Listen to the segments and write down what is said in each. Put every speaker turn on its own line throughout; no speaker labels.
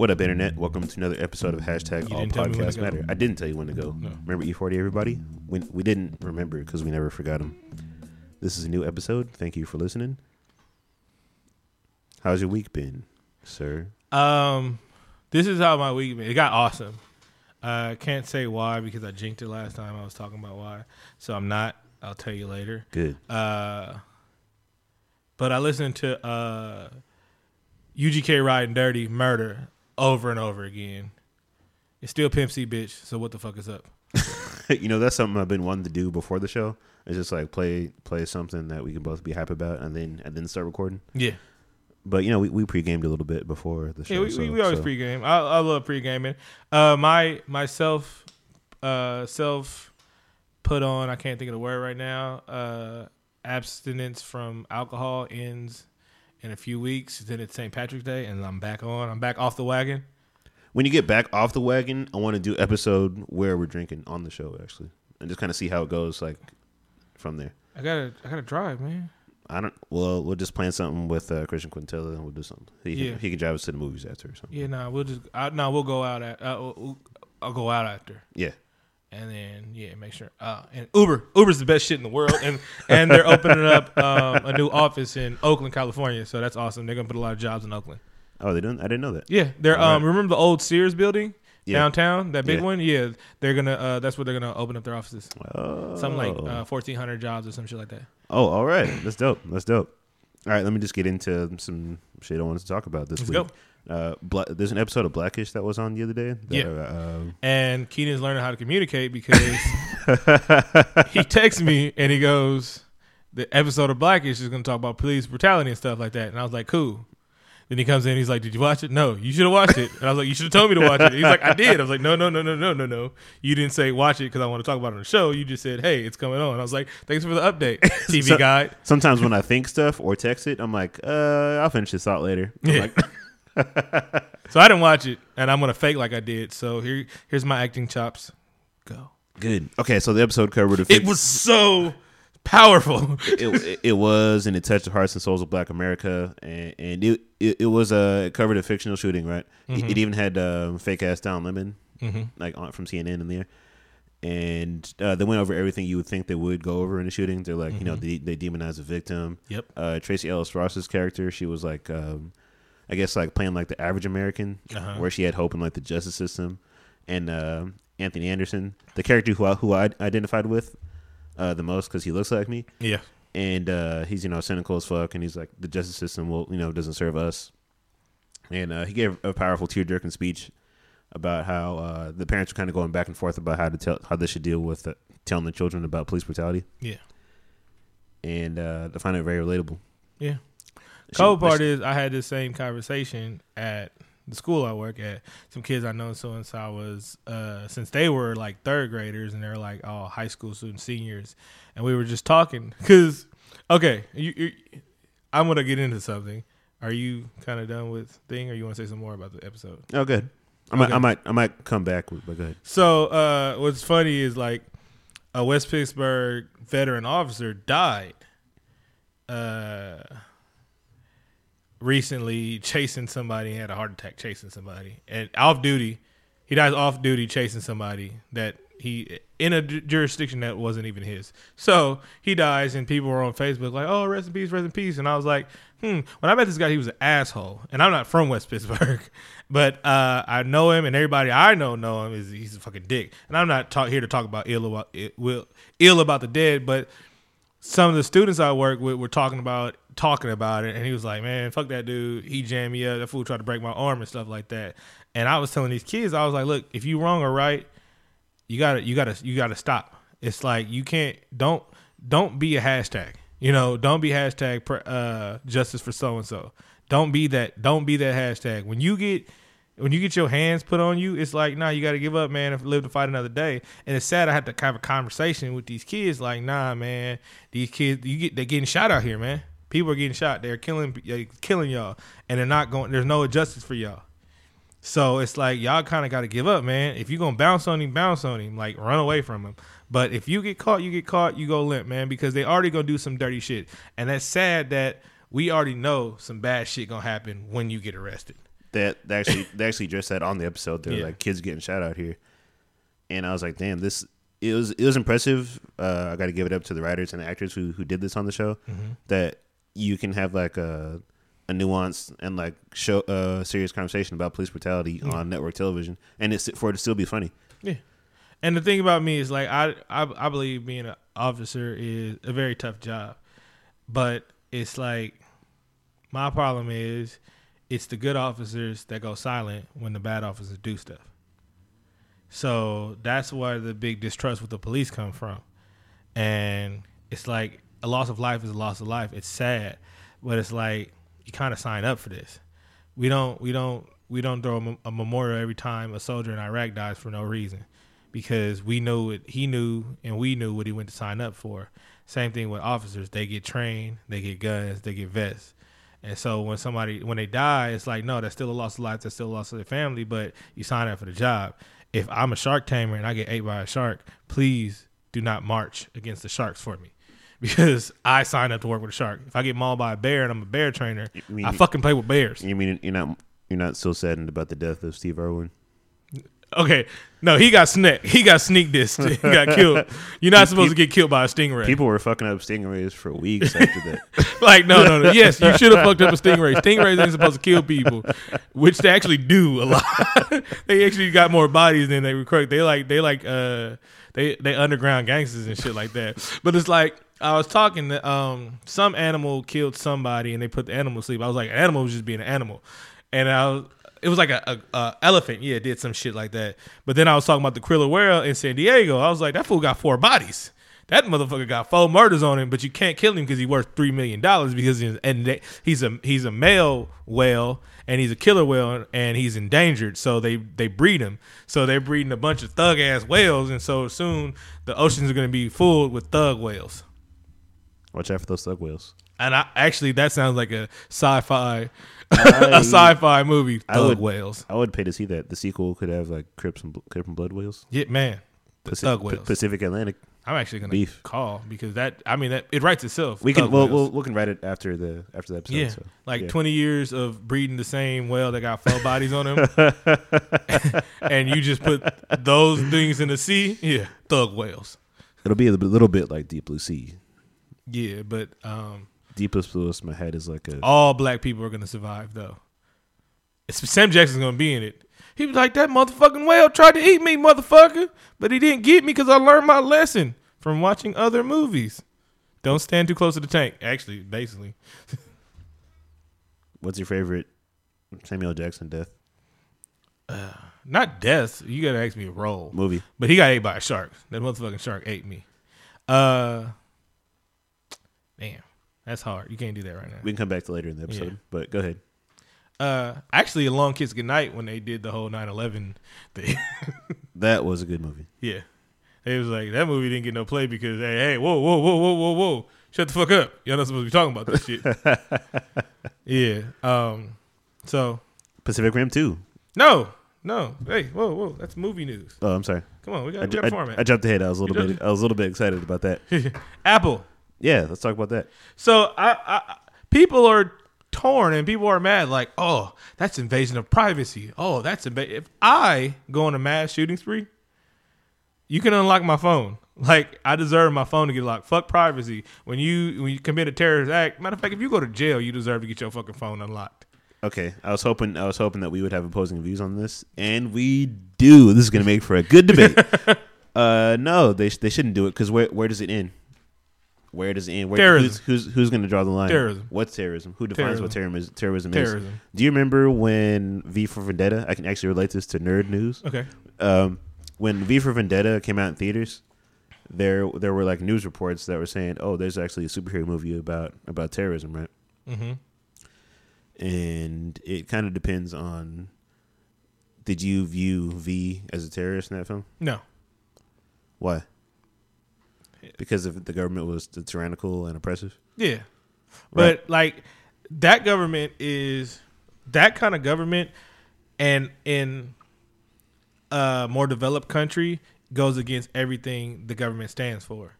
What up, internet? Welcome to another episode of hashtag
You
All
didn't tell me when
Podcasts. Matter. I didn't tell you when to go.
No.
Remember E40, everybody? We, we didn't remember because we never forgot him. This is a new episode. Thank you for listening. How's your week been, sir?
Um, this is how my week. It got awesome. I can't say why because I jinked it last time. I was talking about why, so I'm not. I'll tell you later.
Good.
Uh, but I listened to uh, UGK Riding Dirty Murder over and over again. It's still Pimp C bitch. So what the fuck is up?
you know, that's something I've been wanting to do before the show. It's just like play play something that we can both be happy about, and then and then start recording.
Yeah,
But you know, we, we pre-gamed a little bit before the show.
yeah. We,
so,
we, always
so-
pregame. I, I love pregaming. Uh, my myself, uh, self put on. I can't think of the word right now. Uh, abstinence from alcohol ends in a few weeks. Then it's St. Patrick's Day, and I'm back on. I'm back off the wagon.
When you get back off the wagon, I want to do episode where we're drinking on the show actually, and just kind of see how it goes like from there.
I gotta I gotta drive, man.
I don't. Well, we'll just plan something with uh, Christian Quintella, and we'll do something. He
Yeah.
can, he can drive us to the movies after or something.
Yeah, nah, we'll just I, nah, we'll go out at uh, we'll- I'll go out after.
Yeah.
And then yeah, make sure. Uh, and Uber, Uber's the best shit in the world, and and they're opening up um, a new office in Oakland, California. So that's awesome. They're gonna put a lot of jobs in Oakland.
Oh, they didn't. I didn't know that.
Yeah, they're
All
um remember the old Sears building
Yeah.
downtown, that big
Yeah.
one. Yeah, they're gonna uh that's where they're gonna open up their offices.
Oh.
Something like uh, fourteen hundred jobs or some shit like that.
Oh, all right. That's dope. That's dope. All right, let me just get into some shit I wanted to talk about this
Let's
week.
go.
Uh, Bla- there's an episode of Blackish that was on the other day. that,
Yeah.
Uh,
And Keenan's learning how to communicate because he texts me and he goes, "The episode of Blackish is going to talk about police brutality and stuff like that." And I was like, "Cool." Then he comes in, he's like, "Did you watch it?" No, you should have watched it. And I was like, "You should have told me to watch it." He's like, "I did." I was like, "No, no, no, no, no, no, no. You didn't say watch it because I want to talk about it on the show. You just said, hey, it's coming on." I was like, "Thanks for the update, TV
So-
guide."
sometimes when I think stuff or text it, I'm like, uh, I'll finish this thought later. I'm
Yeah.
like,
So I didn't watch it, and I'm gonna fake like I did. So here, here's my acting chops. Go.
good. Okay, so the episode covered
It was so powerful.
it, it was and it touched the hearts and souls of Black America, and, and it, it it was a it covered a fictional shooting, right? It, it even had um, fake ass Don Lemon,
mm-hmm.
like on, from CNN in there, and uh, they went over everything you would think they would go over in a shooting. They're like, you know, they they demonize the victim.
Yep.
Uh, Tracee Ellis Ross's character, she was like, um, I guess like playing like the average American,
Uh-huh.
where she had hope in like the justice system, and uh, Anthony Anderson, the character who I, who I identified with uh, the most because he looks like me
Yeah.
and uh, he's you know cynical as fuck, and he's like the justice system will you know doesn't serve us. And uh, he gave a powerful tear jerking speech about how uh, the parents were kind of going back and forth about how to tell how they should deal with uh, telling the children about police brutality,
Yeah.
and uh, I find it very relatable.
Yeah. Cold part is I had the same conversation at the school I work at. Some kids I know so and so was uh since they were like third graders and they're like all high school students, seniors, and we were just talking because okay, you, you I'm gonna get into something. Are you kind of done with thing, or you want to say some more about the episode?
oh good. I might
Okay.
I might I might come back with but go ahead.
So uh, what's funny is like a West Pittsburgh veteran officer died uh, recently chasing somebody. Had a heart attack chasing somebody and off duty. He dies off duty chasing somebody that he in a ju- jurisdiction that wasn't even his. So he dies, and people were on Facebook like, "Oh, rest in peace, rest in peace." And I was like, "Hmm." When I met this guy, he was an asshole, and I'm not from West Pittsburgh, but uh, I know him, and everybody I know know him. Is he's a fucking dick, and I'm not talk, here to talk about ill about ill, ill about the dead, but some of the students I work with were talking about talking about it, and he was like, "Man, fuck that dude. He jammed me up. That fool tried to break my arm and stuff like that." And I was telling these kids, I was like, "Look, if you wrong or right, you gotta, you gotta, you gotta stop. It's like you can't don't don't be a hashtag. You know, don't be hashtag uh, justice for so and so. Don't be that. Don't be that hashtag. When you get when you get your hands put on you, it's like, nah, you got to give up, man, and live to fight another day. And it's sad I have to have a conversation with these kids, like, nah, man, these kids, you get they're getting shot out here, man. People are getting shot. They're killing, they're killing y'all, and they're not going. There's no justice for y'all. So it's like y'all kind of got to give up, man. If you gonna bounce on him, bounce on him, like run away from him. But if you get caught, you get caught. You go limp, man, because they already gonna do some dirty shit, and that's sad that we already know some bad shit gonna happen when you get arrested.
that they actually they actually addressed that on the episode. They're
Yeah.
like kids getting shot out here, and I was like, damn, this it was it was impressive. Uh, I got to give it up to the writers and the actors who who did this on the show.
Mm-hmm.
That you can have like a a nuance and like show a serious conversation about police brutality
Yeah.
on network television, and it's for it to still be funny.
Yeah, and the thing about me is like I, I I believe being an officer is a very tough job, but it's like my problem is it's the good officers that go silent when the bad officers do stuff. So that's where the big distrust with the police come from, and it's like a loss of life is a loss of life. It's sad, but it's like you kind of sign up for this. We don't we don't we don't throw a, a memorial every time a soldier in Iraq dies for no reason because we know what he knew and we knew what he went to sign up for. Same thing with officers. They get trained, they get guns, they get vests. And so when somebody when they die, it's like, no, that's still a loss of life, that's still a loss of their family, but you sign up for the job. If I'm a shark tamer and I get ate by a shark, please do not march against the sharks for me. Because I signed up to work with a shark. If I get mauled by a bear and I'm a bear trainer,
mean-
I fucking play with bears.
You mean you're not you're not so saddened about the death of Steve Irwin?
Okay, no, he got sneak. He got sneak dissed. He got killed. You're not supposed to get killed by a stingray.
People were fucking up stingrays for weeks after that.
like no, no, no. Yes, you should have fucked up a stingray. Stingrays ain't supposed to kill people, which they actually do a lot. they actually got more bodies than they recruit. They like they like uh they they underground gangsters and shit like that. But it's like I was talking that um some animal killed somebody and they put the animal to sleep. I was like, an animal was just being an animal, and I was. It was like a, a, a elephant, yeah, did some shit like that. But then I was talking about the Kriller whale in San Diego. I was like, that fool got four bodies. That motherfucker got four murders on him, but you can't kill him because he's worth three million dollars because he's, and they, he's a he's a male whale and he's a killer whale and he's endangered. So they they breed him. So they're breeding a bunch of thug ass whales, and so soon the oceans are going to be full with thug whales.
Watch out for those thug whales.
And I actually that sounds like a sci-fi
I-
a sci-fi movie.
I
Thug
would-
whales.
I would pay to see that. The sequel could have like Crips and, Bl- Crip and Blood whales.
Yeah, man. The
Paci-
thug
P-
whales.
Pacific Atlantic.
I'm actually gonna
Beef.
call because that I mean that it writes itself.
We can we'll, we'll we can write it after the after the episode.
yeah,
so,
like
yeah.
20 years of breeding the same whale that got four bodies on him, and you just put those things in the sea. Yeah, thug whales.
It'll be a little bit like Deep Blue Sea.
Yeah, but um,
Deep Blue Sea, my head is like a.
all black people are gonna survive though. It's, Sam Jackson's gonna be in it. He was like, "That motherfucking whale tried to eat me, motherfucker, but he didn't get me because I learned my lesson from watching other movies. Don't stand too close to the tank." Actually, basically,
What's your favorite Samuel Jackson death Uh,
not death. You gotta ask me a role.
movie?
But he got ate by a shark. That motherfucking shark ate me. Uh, damn, that's hard. You can't do that right now.
We can come back to later in the episode,
Yeah.
but go ahead.
Uh, actually, a long kiss goodnight when they did the whole 9-11 thing.
That was a good movie.
yeah, it was like that movie didn't get no play because hey, hey, whoa, whoa, whoa, whoa, whoa, whoa, shut the fuck up. Y'all not supposed to be talking about this shit. yeah. Um. So
Pacific Rim Two.
no, no. Hey, whoa, whoa. That's movie news.
Oh, I'm sorry.
Come on, we got,
I,
we
ju-
got a
I-
format.
I jumped ahead. I was a little bit. I was a little bit excited about that.
Apple.
Yeah, let's talk about that.
So I, I people are torn and people are mad like, "Oh, that's invasion of privacy. Oh, that's inva- if I go on a mass shooting spree, you can unlock my phone. Like I deserve my phone to get locked. Fuck privacy. When you when you commit a terrorist act, matter of fact, if you go to jail, you deserve to get your fucking phone unlocked.
Okay, I was hoping. I was hoping that we would have opposing views on this, and we do. This is going to make for a good debate. uh, no, they they shouldn't do it because where where does it end? Where does it end? Where,
Terrorism.
Who's who's, who's going to draw the line?
Terrorism.
What's terrorism? Who defines what terrorism terrorism,
Terrorism.
is? Do you remember when V for Vendetta? I can actually relate this to nerd news.
Okay.
Um, when V for Vendetta came out in theaters, there there were like news reports that were saying, "Oh, there's actually a superhero movie about about terrorism, right?"
Mm-hmm.
and it kind of depends on did you view V as a terrorist in that film?
No.
Why? Because if the government was tyrannical and oppressive.
Yeah.
Right.
But like that government is that kind of government and in a uh, more developed country goes against everything the government stands for.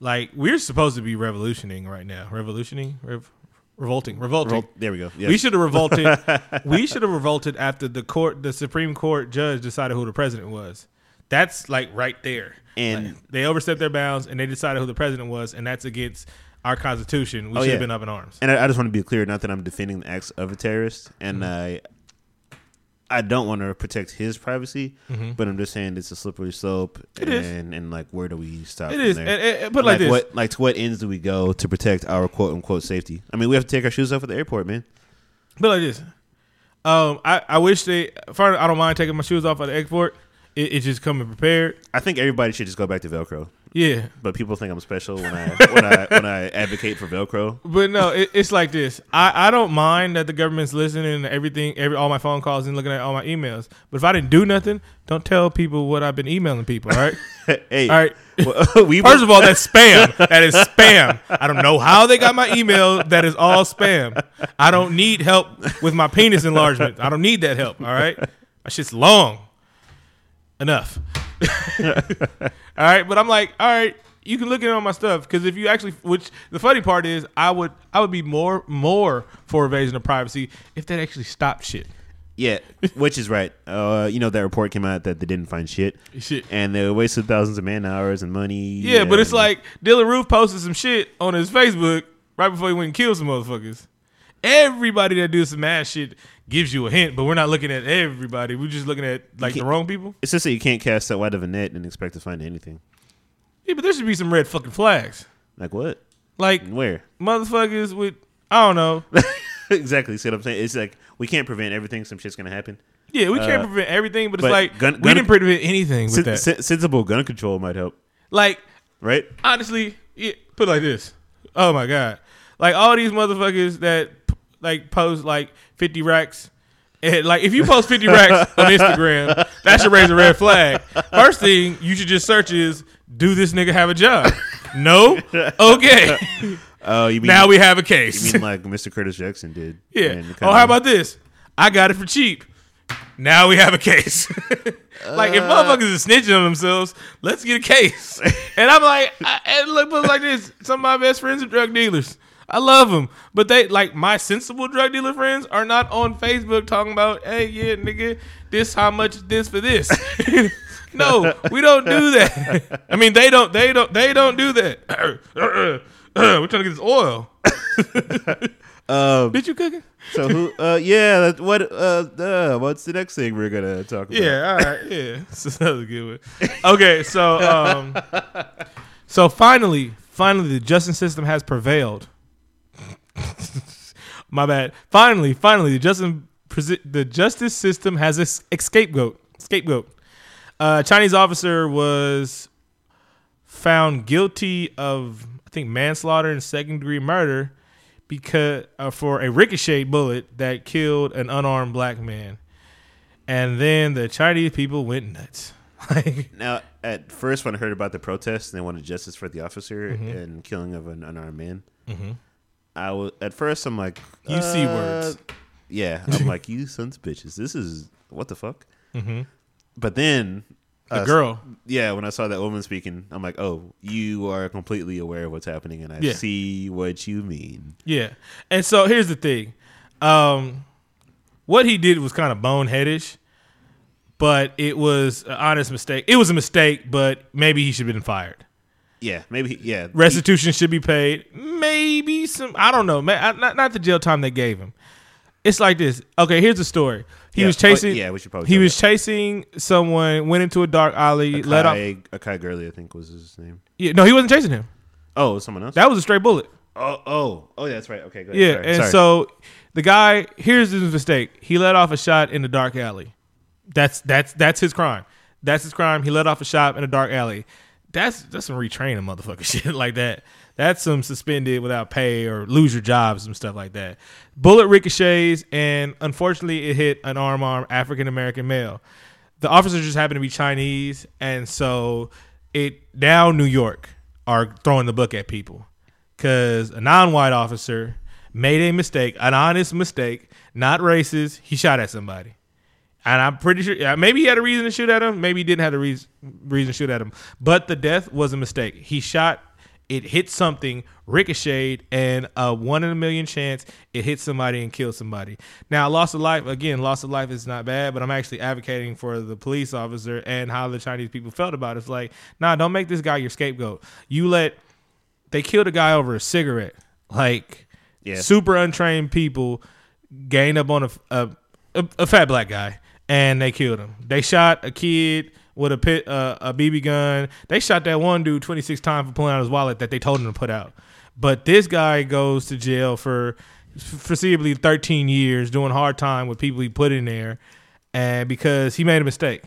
Like we're supposed to be revolutioning right now. Revolutioning? Rev- revolting, revolting.
Revol- there we go. Yes.
We should have revolted. we should have revolted after the court, the Supreme Court judge decided who the president was. That's like right there.
And-
Like, they overstepped their bounds and they decided who the president was, and that's against our constitution. We
Oh,
should
yeah.
have been up in arms.
And I, I just want to be clear, not that I'm defending the acts of a terrorist, and
Mm-hmm.
I, I don't want to protect his privacy,
Mm-hmm.
but I'm just saying it's a slippery slope,
It
and
is.
and like where do we stop?
It is.
there?
And, and, it like, this.
what like to what ends do we go to protect our quote unquote safety? I mean, we have to take our shoes off at the airport, man.
But like this, um, I, I wish they. First, I don't mind taking my shoes off at the airport. It, it's just coming prepared.
I think everybody should just go back to Velcro.
Yeah,
But people think I'm special when I when I when I advocate for Velcro.
but no, it, it's like this. I, I don't mind that the government's listening to everything, every all my phone calls and looking at all my emails. But if I didn't do nothing, don't tell people what I've been emailing people. All right,
hey,
all right.
well, we
First of all, that's spam. That is spam. I don't know how they got my email. That is all spam. I don't need help with my penis enlargement. I don't need that help. All right, my shit's long. Enough. all right, but I'm like, all right, you can look at all my stuff because if you actually, which the funny part is, I would, I would be more, more for invasion of privacy if that actually stopped shit.
yeah, which is right. Uh, you know that report came out that they didn't find shit,
Shit.
and they wasted thousands of man hours and money.
Yeah, but it's like Dylann Roof posted some shit on his Facebook right before he went and killed some motherfuckers. Everybody that do some ass shit gives you a hint, but we're not looking at everybody. We're just looking at like the wrong people.
it's just that you can't cast that wide of a net and expect to find anything.
Yeah, but there should be some red fucking flags.
Like what?
Like
Where?
motherfuckers with I don't know.
exactly. See what I'm saying? It's like we can't prevent everything. Some shit's gonna happen.
Yeah, we can't
Uh,
prevent everything, but it's like
gun-
we didn't prevent anything with
Sen-
that.
sen- sensible gun control might help,
like
right?
honestly, yeah, put it like this. Oh my god, like all these motherfuckers that like post like fifty racks. And like if you post fifty racks on Instagram, that should raise a red flag. First thing you should just search is, do this nigga have a job? No. Okay.
Oh, you mean
now we have a case.
You mean like Mr. Curtis Jackson did?
yeah. Oh, how about this? I got it for cheap. Now we have a case. like if uh. motherfuckers are snitching on themselves, let's get a case. and I'm like, I, and look, put it like this: some of my best friends are drug dealers. I love them, but they like my sensible drug dealer friends are not on Facebook talking about, hey, yeah, nigga, this how much this for this. no, we don't do that. I mean, they don't, they don't, they don't do that. We're trying to get this oil.
Um,
Bitch, you cooking?
so who? Uh, yeah. What? Uh, uh, what's the next thing we're gonna talk about?
Yeah, all right, yeah. So that was a good one. Okay, so um, so finally, finally, the justice system has prevailed. My bad. Finally, finally, the justice the justice system has a scapegoat. Scapegoat. Uh, Chinese officer was found guilty of I think manslaughter and second degree murder because uh, for a ricochet bullet that killed an unarmed black man. And then the Chinese people went nuts. Like,
Now, at first, when I heard about the protests and they wanted justice for the officer
Mm-hmm.
and killing of an unarmed man, I was at first I'm like,
You see
uh,
words.
Yeah, I'm like, you sons of bitches. This is what the fuck.
mm-hmm.
But then
the
uh,
girl.
yeah, when I saw that woman speaking, I'm like, oh, you are completely aware of what's happening, and I
Yeah.
see what you mean.
Yeah. And so here's the thing. Um, what he did was kind of boneheadish, but it was an honest mistake. It was a mistake, but maybe he should have been fired.
Yeah, maybe. Yeah,
Restitution should be paid. Maybe some. I don't know. Not not the jail time they gave him. It's like this. Okay, here's the story. He
Yeah.
was
Oh,
chasing.
yeah, we should probably
He was
that.
chasing someone. Went into a dark alley. let off.
Akai, Akai Gurley, I think was his name.
Yeah, no, he wasn't chasing him.
Oh, someone else.
That was a straight bullet.
oh, oh, oh, yeah, that's right. Okay, go ahead.
Yeah,
Sorry,
and
sorry.
so the guy here's his mistake. He let off a shot in the dark alley. That's that's that's his crime. That's his crime. He let off a shot in a dark alley. That's that's some retraining motherfucker shit like that. That's some suspended without pay or lose your job, some stuff like that. Bullet ricochets, and unfortunately, it hit an arm arm African American male. The officers just happened to be Chinese, and so it now New York are throwing the book at people because a non-white officer made a mistake, an honest mistake, not racist. He shot at somebody, and I'm pretty sure yeah, maybe he had a reason to shoot at him, maybe he didn't have a reason reason to shoot at him, but the death was a mistake. He shot it hit something, ricocheted, and a one in a million chance it hit somebody and killed somebody. Now, loss of life, again, loss of life is not bad, but I'm actually advocating for the police officer and how the Chinese people felt about it. It's like, nah, don't make this guy your scapegoat. You let, they killed a guy over a cigarette. Like,
Yeah.
super untrained people gained up on a, a, a, a fat black guy and they killed him. They shot a kid with a pit uh, a BB gun. They shot that one dude 26 times for pulling out his wallet that they told him to put out. But this guy goes to jail for foreseeably 13 years doing hard time with people he put in there and because he made a mistake.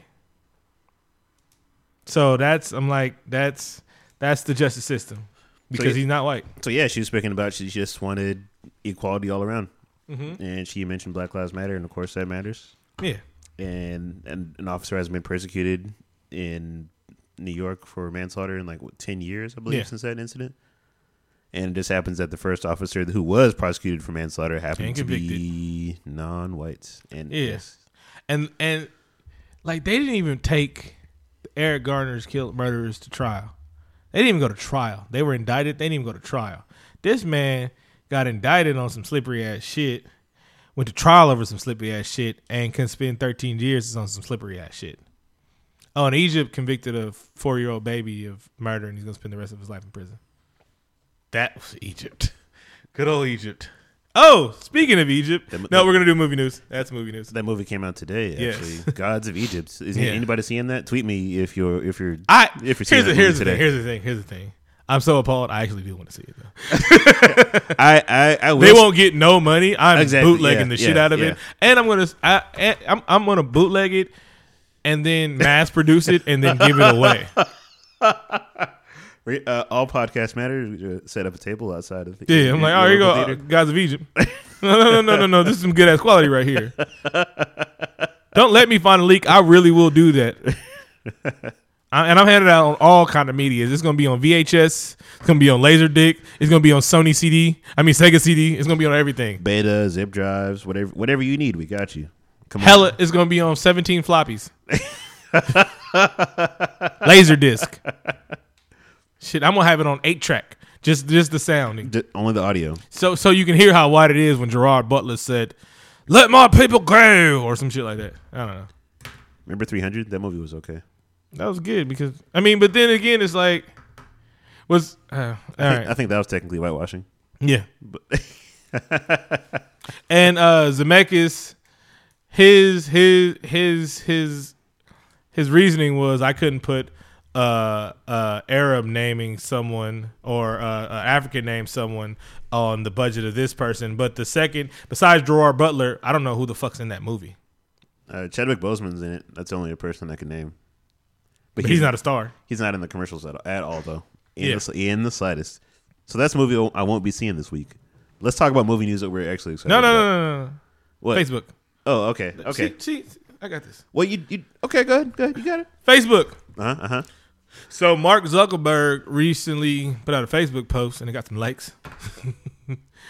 So that's I'm like that's that's the justice system because
yeah-
he's not white.
So yeah, she was speaking about she just wanted equality all around,
Mhm.
and she mentioned Black Lives Matter, and of course that matters.
Yeah.
And and an officer has been persecuted in New York for manslaughter in like what, ten years, I believe,
Yeah.
since that incident. And it just happens that the first officer who was prosecuted for manslaughter happened to be non-white. And
Yeah.
yes,
and and like they didn't even take Eric Garner's killed murderers to trial. They didn't even go to trial. They were indicted. They didn't even go to trial. This man got indicted on some slippery ass shit, went to trial over some slippery ass shit, and can spend 13 years on some slippery ass shit. Oh, and Egypt convicted a four year old baby of murder, and he's gonna spend the rest of his life in prison. That was Egypt. Good old Egypt. Oh, speaking of Egypt,
That-
no, we're gonna do movie news. That's movie news.
that movie came out today.
Yes.
Gods of Egypt. Is
Yeah.
anybody seeing that? Tweet me if you're if you're
I
If you're seeing
here's the, here's the
today.
thing. Here's the thing. Here's the thing. I'm so appalled. I actually do want to see it though.
I I I
They won't get no money. I'm
Exactly,
bootlegging
yeah,
the shit out of
yeah.
it, and I'm gonna I, and I'm I'm gonna bootleg it, and then mass produce it, and then give it away.
Uh, all podcast matters. Set up a table outside of the
Yeah, I'm like, oh, here you go, uh, guys of Egypt. no, no, no, no, no, no. This is some good ass quality right here. Don't let me find a leak. I really will do that. I, and I'm handing out on all kind of media. It's gonna be on VHS. It's gonna be on Laserdisc. It's gonna be on Sony CD. I mean Sega CD. It's gonna be on everything.
beta, zip drives, whatever whatever you need, we got you. Come on.
Hella is gonna be on 17 floppies. Laserdisc. Shit, I'm gonna have it on eight track. Just just the sound.
D- only the audio.
So so you can hear how wide it is when Gerard Butler said, "Let my people go" or some shit like that. I don't know.
Remember 300? That movie was okay.
That was good because I mean, but then again, it's like was uh, all
I think,
right,
I think that was technically whitewashing.
yeah.
But
And uh Zemeckis, his his his his his reasoning was I couldn't put uh uh Arab naming someone or uh, uh African name someone on the budget of this person, but the second besides Gerard Butler, I don't know who the fuck's in that movie.
uh, Chadwick Boseman's in it. That's the only person I can name.
But he's not a star.
He's not in the commercials at, at all, though. In,
Yeah.
the, in the slightest. So that's a movie I won't be seeing this week. Let's talk about movie news that we're actually excited
No, no,
about.
no, no, no.
What?
Facebook.
Oh, okay. Okay.
See, see, I got this.
Well, you, you okay? Go ahead. Go ahead. You got it.
Facebook.
Uh huh. Uh huh.
So Mark Zuckerberg recently put out a Facebook post and it got some likes.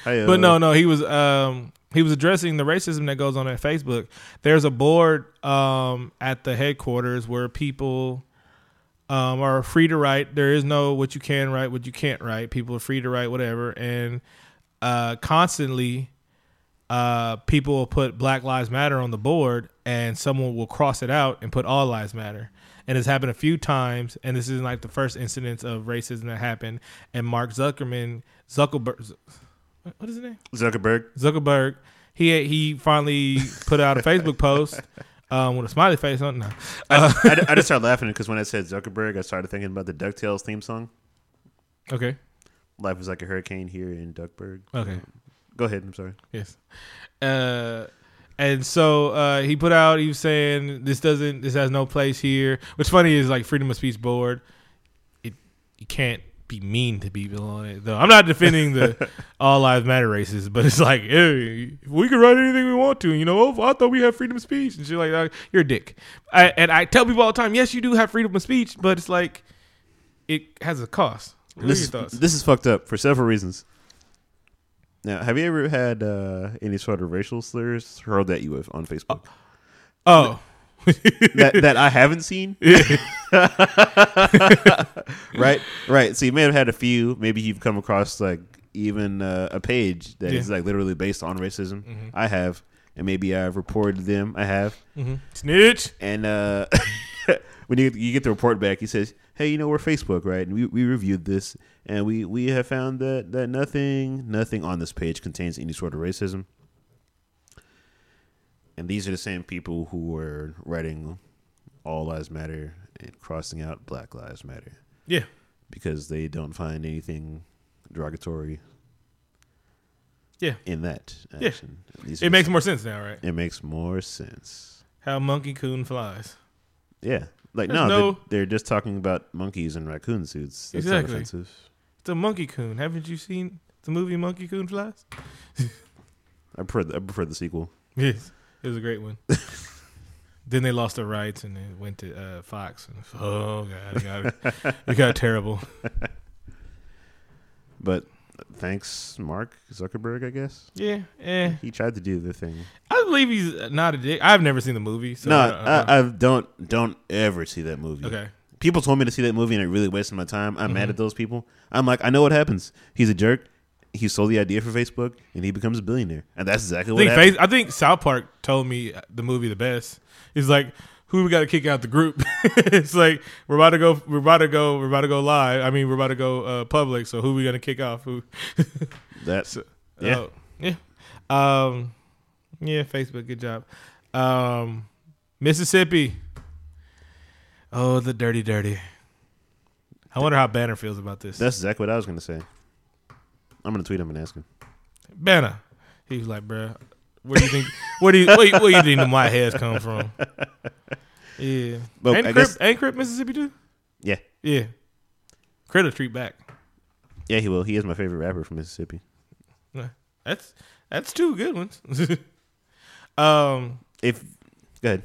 But no, no, he was um he was addressing the racism that goes on at Facebook. There's a board um at the headquarters where people um are free to write. There is no what you can write, what you can't write. People are free to write whatever and uh constantly uh people will put Black Lives Matter on the board and someone will cross it out and put all lives matter. And it's happened a few times, and this isn't like the first incidence of racism that happened. And Mark Zuckerman, Zuckerberg, what is his name?
Zuckerberg.
Zuckerberg. He he finally put out a Facebook post um, with a smiley face on. No,
I, I, I just started laughing because when I said Zuckerberg, I started thinking about the Ducktales theme song.
okay,
Life is like a hurricane here in Duckburg.
okay,
Go ahead. I'm sorry.
yes. Uh, and so uh, he put out. He was saying this doesn't. This has no place here. What's funny is like freedom of speech board. It you can't be mean to people on it though. I'm not defending the all lives matter races, but it's like, hey, we can write anything we want to. You know, oh, I thought we had freedom of speech and shit like that. You're a dick. I, and I tell people all the time, yes, you do have freedom of speech, but it's like it has a cost. What
This is, this is fucked up for several reasons. Now, have you ever had uh, any sort of racial slurs hurled at you on Facebook?
Oh,
that that I haven't seen. right, right. So you may have had a few. Maybe you've come across like even uh, a page that is
Yeah.
like literally based on racism.
Mhm.
I have, and maybe I've reported them. I have,
hmm Snitch.
and uh, when you you get the report back, he says, "Hey, you know we're Facebook, right? And we, we reviewed this, and we we have found that that nothing nothing on this page contains any sort of racism." And these are the same people who were writing "All Lives Matter" and crossing out "Black Lives Matter"
Yeah.
because they don't find anything derogatory.
Yeah.
in that action, These
It makes more sense now, right?
it makes more sense.
How Monkey Coon flies.
Yeah, like
There's
no,
no-
They're, they're just talking about monkeys and raccoon suits. That's
Exactly.
not offensive.
It's a Monkey Coon. Haven't you seen the movie Monkey Coon Flies?
I prefer the, I prefer the sequel.
Yes. It was a great one. then they lost their rights and it went to uh, Fox. And, oh, God. It got, it got terrible.
But thanks, Mark Zuckerberg. I guess
Yeah. Eh.
he tried to do the thing.
I believe he's not a dick. I've never seen the movie. So
no,
I don't- I don't-
I, don't don't ever see that movie.
okay.
People told me to see that movie and it really wasted my time. I'm mad
Mhm.
at those people. I'm like, I know what happens. He's a jerk. He sold the idea for Facebook and he becomes a billionaire, and that's exactly
I
what
think,
happened.
Face, I think South Park told me the movie the best. He's like, who we got to kick out the group? it's like we're about to go, we're about to go, we're about to go live. I mean, we're about to go uh, public. So who we gonna kick off? Who?
That's Yeah.
Oh, yeah. Um, yeah. Facebook, good job. Um, Mississippi. Oh, the dirty, dirty. I wonder how Banner feels about this.
that's exactly what I was gonna say. I'm gonna tweet him and ask him.
Banner. He was like, bruh, where do you think where do you where, where you think the white hairs come from? Yeah.
But
ain't,
I
K.R.I.T.,
guess
ain't K.R.I.T. Mississippi too?
Yeah.
Yeah. Credit treat back.
yeah, he will. He is my favorite rapper from Mississippi.
That's that's two good ones. um
If go ahead.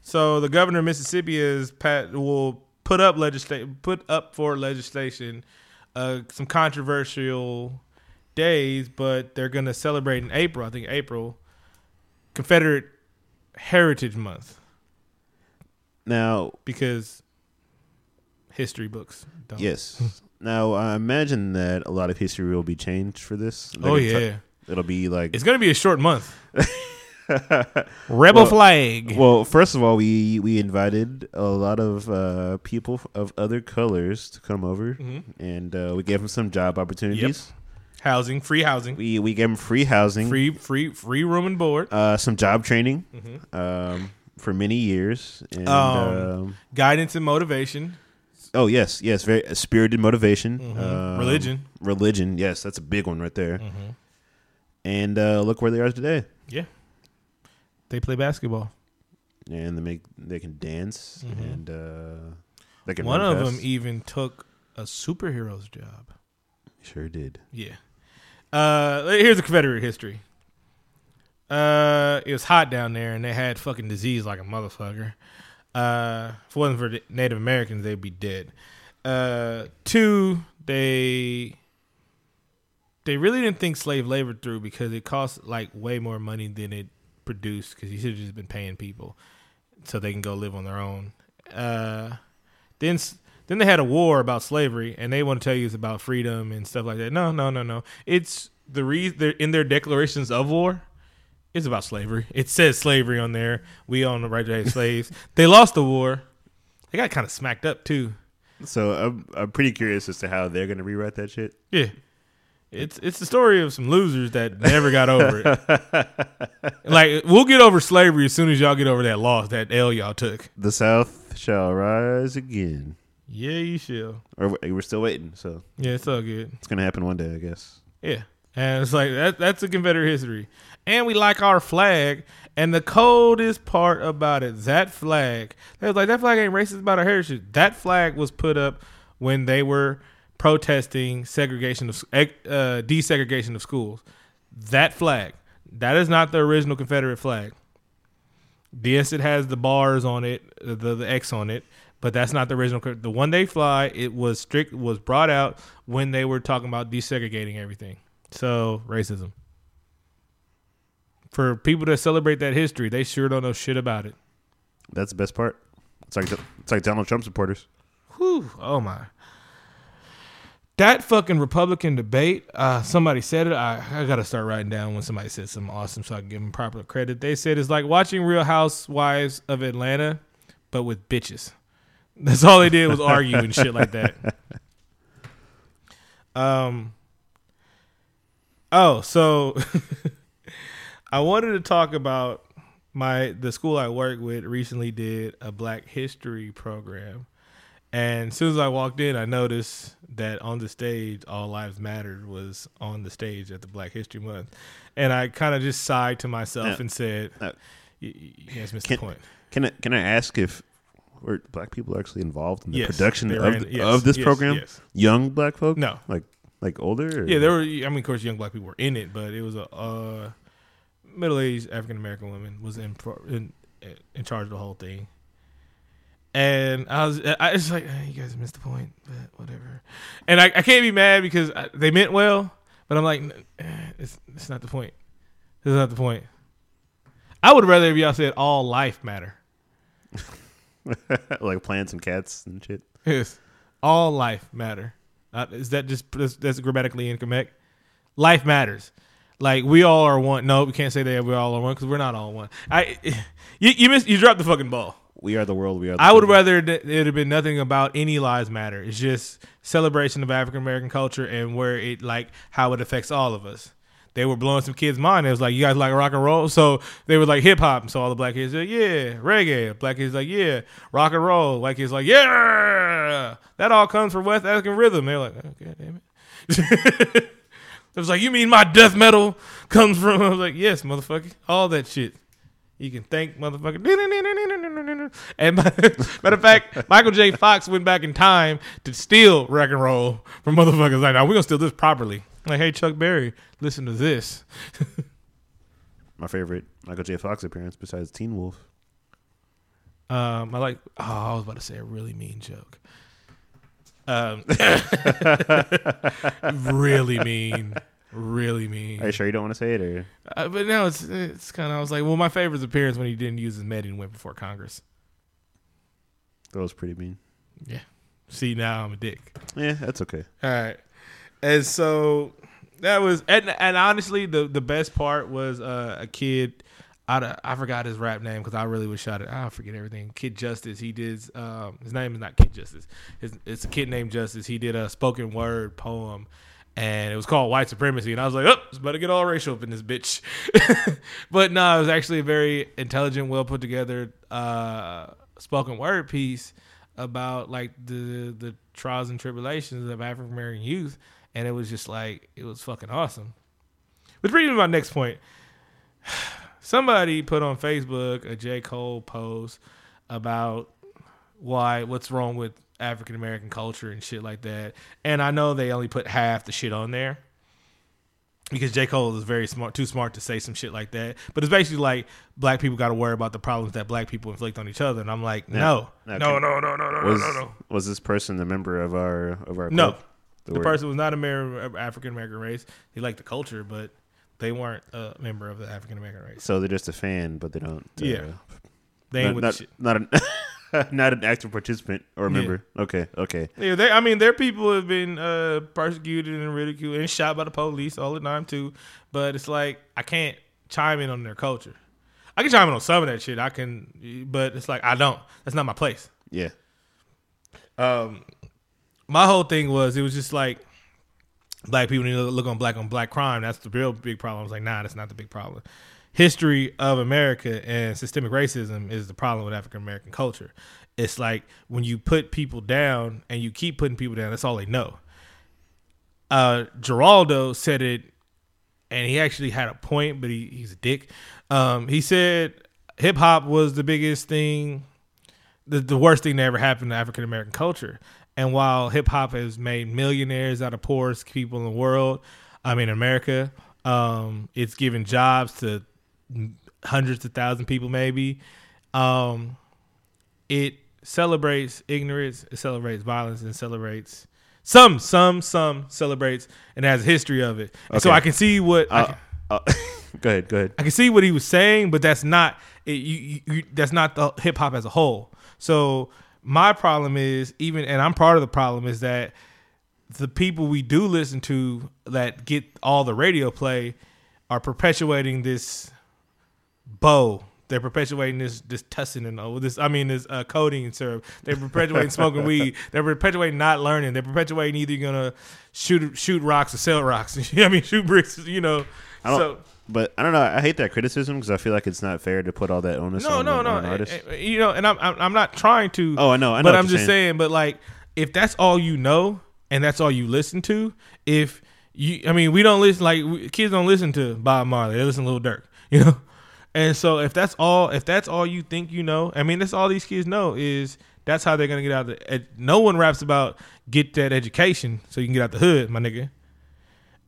so the governor of Mississippi is Pat will put up legislation put up for legislation uh some controversial days, but they're gonna celebrate in April, I think April, Confederate Heritage Month.
Now,
because history books. Don't.
yes. now, I imagine that a lot of history will be changed for this. They're
Oh yeah,
it'll be like.
it's gonna be a short month. Rebel
Well-
flag.
well, first of all, we we invited a lot of uh, people of other colors to come over,
Mhm.
and uh, we gave them some job opportunities.
Housing, free housing,
We we gave them free housing,
free free free room and board,
uh, some job training
Mhm.
um, for many years, and
Um,
um,
guidance and motivation,
oh yes, yes, very uh, spirited motivation,
Mhm.
um,
religion.
religion. Yes, that's a big one right there.
Mhm.
And uh, look where they are today. Yeah.
They play basketball.
And they make they can dance and uh, they can.
One
run
of them
fast.
even took a superhero's job.
sure did.
Yeah. Uh, here's the Confederate history. Uh, it was hot down there, and they had fucking disease like a motherfucker. Uh, if it wasn't for Native Americans, they'd be dead. Uh, two, they they really didn't think slave labor through because it cost like way more money than it produced. Because you should have just been paying people so they can go live on their own. Uh, then then they had a war about slavery, and they want to tell you it's about freedom and stuff like that. No, no, no, no. It's the reason in their declarations of war. It's about slavery. It says slavery on there. We own the right to have slaves. They lost the war. They got kind of smacked up too.
So I'm I'm pretty curious as to how they're gonna rewrite that shit.
Yeah. It's it's the story of some losers that never got over it. like we'll get over slavery as soon as y'all get over that loss, that L y'all took.
The South shall rise again.
Yeah, you shall.
Or we- we're still waiting, so
Yeah, it's all good.
it's gonna happen one day, I guess.
Yeah. And it's like that that's the Confederate history. And we like our flag. And the coldest part about it, that flag, they was like, that flag ain't racist about our heritage. That flag was put up when they were protesting segregation of uh, desegregation of schools. That flag, that is not the original Confederate flag. Yes, it has the bars on it, the, the X on it, but that's not the original. The one they fly, it was strict, was brought out when they were talking about desegregating everything. So racism. For people to celebrate that history, they sure don't know shit about it.
That's the best part. It's like it's like Donald Trump supporters.
Whew, oh my. That fucking Republican debate, uh, somebody said it. I, I got to start writing down when somebody said something awesome so I can give them proper credit. They said it's like watching Real Housewives of Atlanta, but with bitches. That's all they did was argue and shit like that. Um. Oh, so I wanted to talk about my the school I work with recently did a Black History program, and as soon as I walked in, I noticed that on the stage, "All Lives Mattered" was on the stage at the Black History Month, and I kind of just sighed to myself
Yeah.
and said,
Uh,
"Y- y- "You missed
can-
the point."
Can I can I ask if were black people actually involved in the
Yes,
production of, the-
yes,
of this
yes,
program? Young black folk?
No.
like like older. Or?
Yeah, there were. I mean, of course, young black people were in it, but it was a uh, middle-aged African American woman was in, pro- in in charge of the whole thing. And I was, I was like, "Eh, you guys missed the point, but whatever. And I, I can't be mad because I, they meant well, but I'm like, it's it's not the point. This is not the point. I would rather if y'all said all life matter.
like plants and cats and shit.
Yes, all life matter. Uh, is that just that's, that's grammatically incorrect? Life matters. Like we all are one. No, we can't say that we all are one because we're not all one. I you you missed you dropped the fucking ball.
We are the world. We are. The
I would
people.
rather that it had been nothing about any lives matter. It's just celebration of African American culture and where it like how it affects all of us. They were blowing some kids' mind. It was like, you guys like rock and roll? So they were like hip hop. So all the black kids like, yeah, reggae. Black kids like, yeah, rock and roll. White kids like, yeah. That all comes from West African rhythm. They're like, okay, damn it. it was like, you mean my death metal comes from? I was like, yes, motherfucker. All that shit. You can thank motherfucker. And matter of fact, Michael J. Fox went back in time to steal rock and roll from motherfuckers. Like, now we're gonna steal this properly. Like, hey Chuck Berry, listen to this.
My favorite Michael J. Fox appearance besides Teen Wolf.
Um, I like. Oh, I was about to say a really mean joke. Um, really mean, really mean.
Are you sure you don't want to say it or?
Uh, but now it's it's kind of. I was like, well, my favorite appearance when he didn't use his med and went before Congress.
That was pretty mean.
Yeah. See, now I'm a dick.
Yeah, that's okay.
All right. And so that was and and honestly the the best part was uh, a kid out of I forgot his rap name because I really was shot at I forget everything. Kid Justice. He did um his name is not Kid Justice. His, it's a kid named Justice. He did a spoken word poem and it was called White Supremacy. And I was like, oh, to get all racial up in this bitch. but no, it was actually a very intelligent, well put together uh, spoken word piece about like the the trials and tribulations of African American youth. And it was just like it was fucking awesome. Which brings me to my next point. Somebody put on Facebook a J. Cole post about why what's wrong with African American culture and shit like that. And I know they only put half the shit on there. Because J. Cole is very smart, too smart to say some shit like that. But it's basically like black people got to worry about the problems that black people inflict on each other, and I'm like, no,
Now,
no, no, no, no, no,
Was
no, no.
was this person a member of our of our
No.
club?
The
were-
person was not a member of African American race. He liked the culture, but they weren't a member of the African American race.
So they're just a fan, but they don't. Uh,
Yeah. They ain't
not
with
not,
the shit.
not an not an active participant or a
Yeah.
member. Okay, okay.
Yeah, they. I mean, their people have been uh, persecuted and ridiculed and shot by the police all the time too. But it's like I can't chime in on their culture. I can chime in on some of that shit. I can, but it's like I don't. That's not my place.
Yeah.
Um, my whole thing was it was just like black people need to look on black on black crime. That's the real big problem. I was like, nah, that's not the big problem. History of America and systemic racism is the problem with African American culture. It's like when you put people down and you keep putting people down, that's all they know. Uh, Geraldo said it, and he actually had a point, but he, he's a dick. Um, he said hip hop was the biggest thing the, the worst thing that ever happened to African American culture. And while hip hop has made millionaires out of poorest people in the world, I mean America, um, it's given jobs to hundreds of thousand people maybe. Um, it celebrates ignorance, it celebrates violence, and celebrates some, some, some celebrates and has a history of it. And so I can see what I
Uh,
can-
uh, Go ahead. Go ahead.
I can see what he was saying, but that's not it, you, you, that's not the hip hop as a whole. So my problem is even, and I'm part of the problem is that the people we do listen to that get all the radio play are perpetuating this bow. They're perpetuating this this tussing and all this. I mean, this uh, codeine and syrup. They're perpetuating smoking weed. They're perpetuating not learning. They're perpetuating either you're gonna shoot shoot rocks or sell rocks. I mean, shoot bricks. You know.
I don't,
so
but I don't know. I hate that criticism because I feel like it's not fair to put all that onus
no,
on,
no,
on,
no.
on artists.
Eh, eh, You know, and I'm I'm I'm not trying to.
Oh, I know. I know
but I'm just
saying.
saying. But like, if that's all you know and that's all you listen to, if you, I mean, we don't listen like kids don't listen to Bob Marley. They listen to Lil Durk. You know. And so if that's all, if that's all you think you know, I mean, that's all these kids know is that's how they're gonna get out of the. No one raps about get that education so you can get out the hood, my nigga.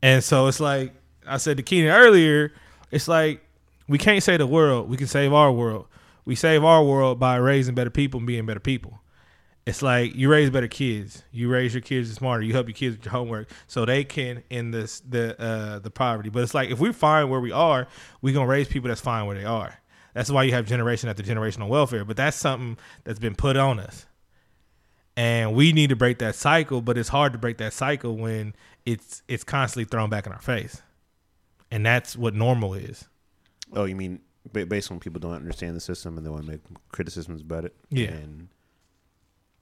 And so it's like I said to Keenan earlier, it's like we can't save the world. We can save our world. We save our world by raising better people and being better people. It's like you raise better kids. You raise your kids smarter. You help your kids with your homework so they can end this the uh, the poverty. But it's like if we find where we are, we're gonna raise people that's fine where they are. That's why you have generation after generation on welfare. But that's something that's been put on us. And we need to break that cycle, but it's hard to break that cycle when it's it's constantly thrown back in our face. And that's what normal is.
Oh, you mean based on people don't understand the system and they want to make criticisms about it?
Yeah.
And,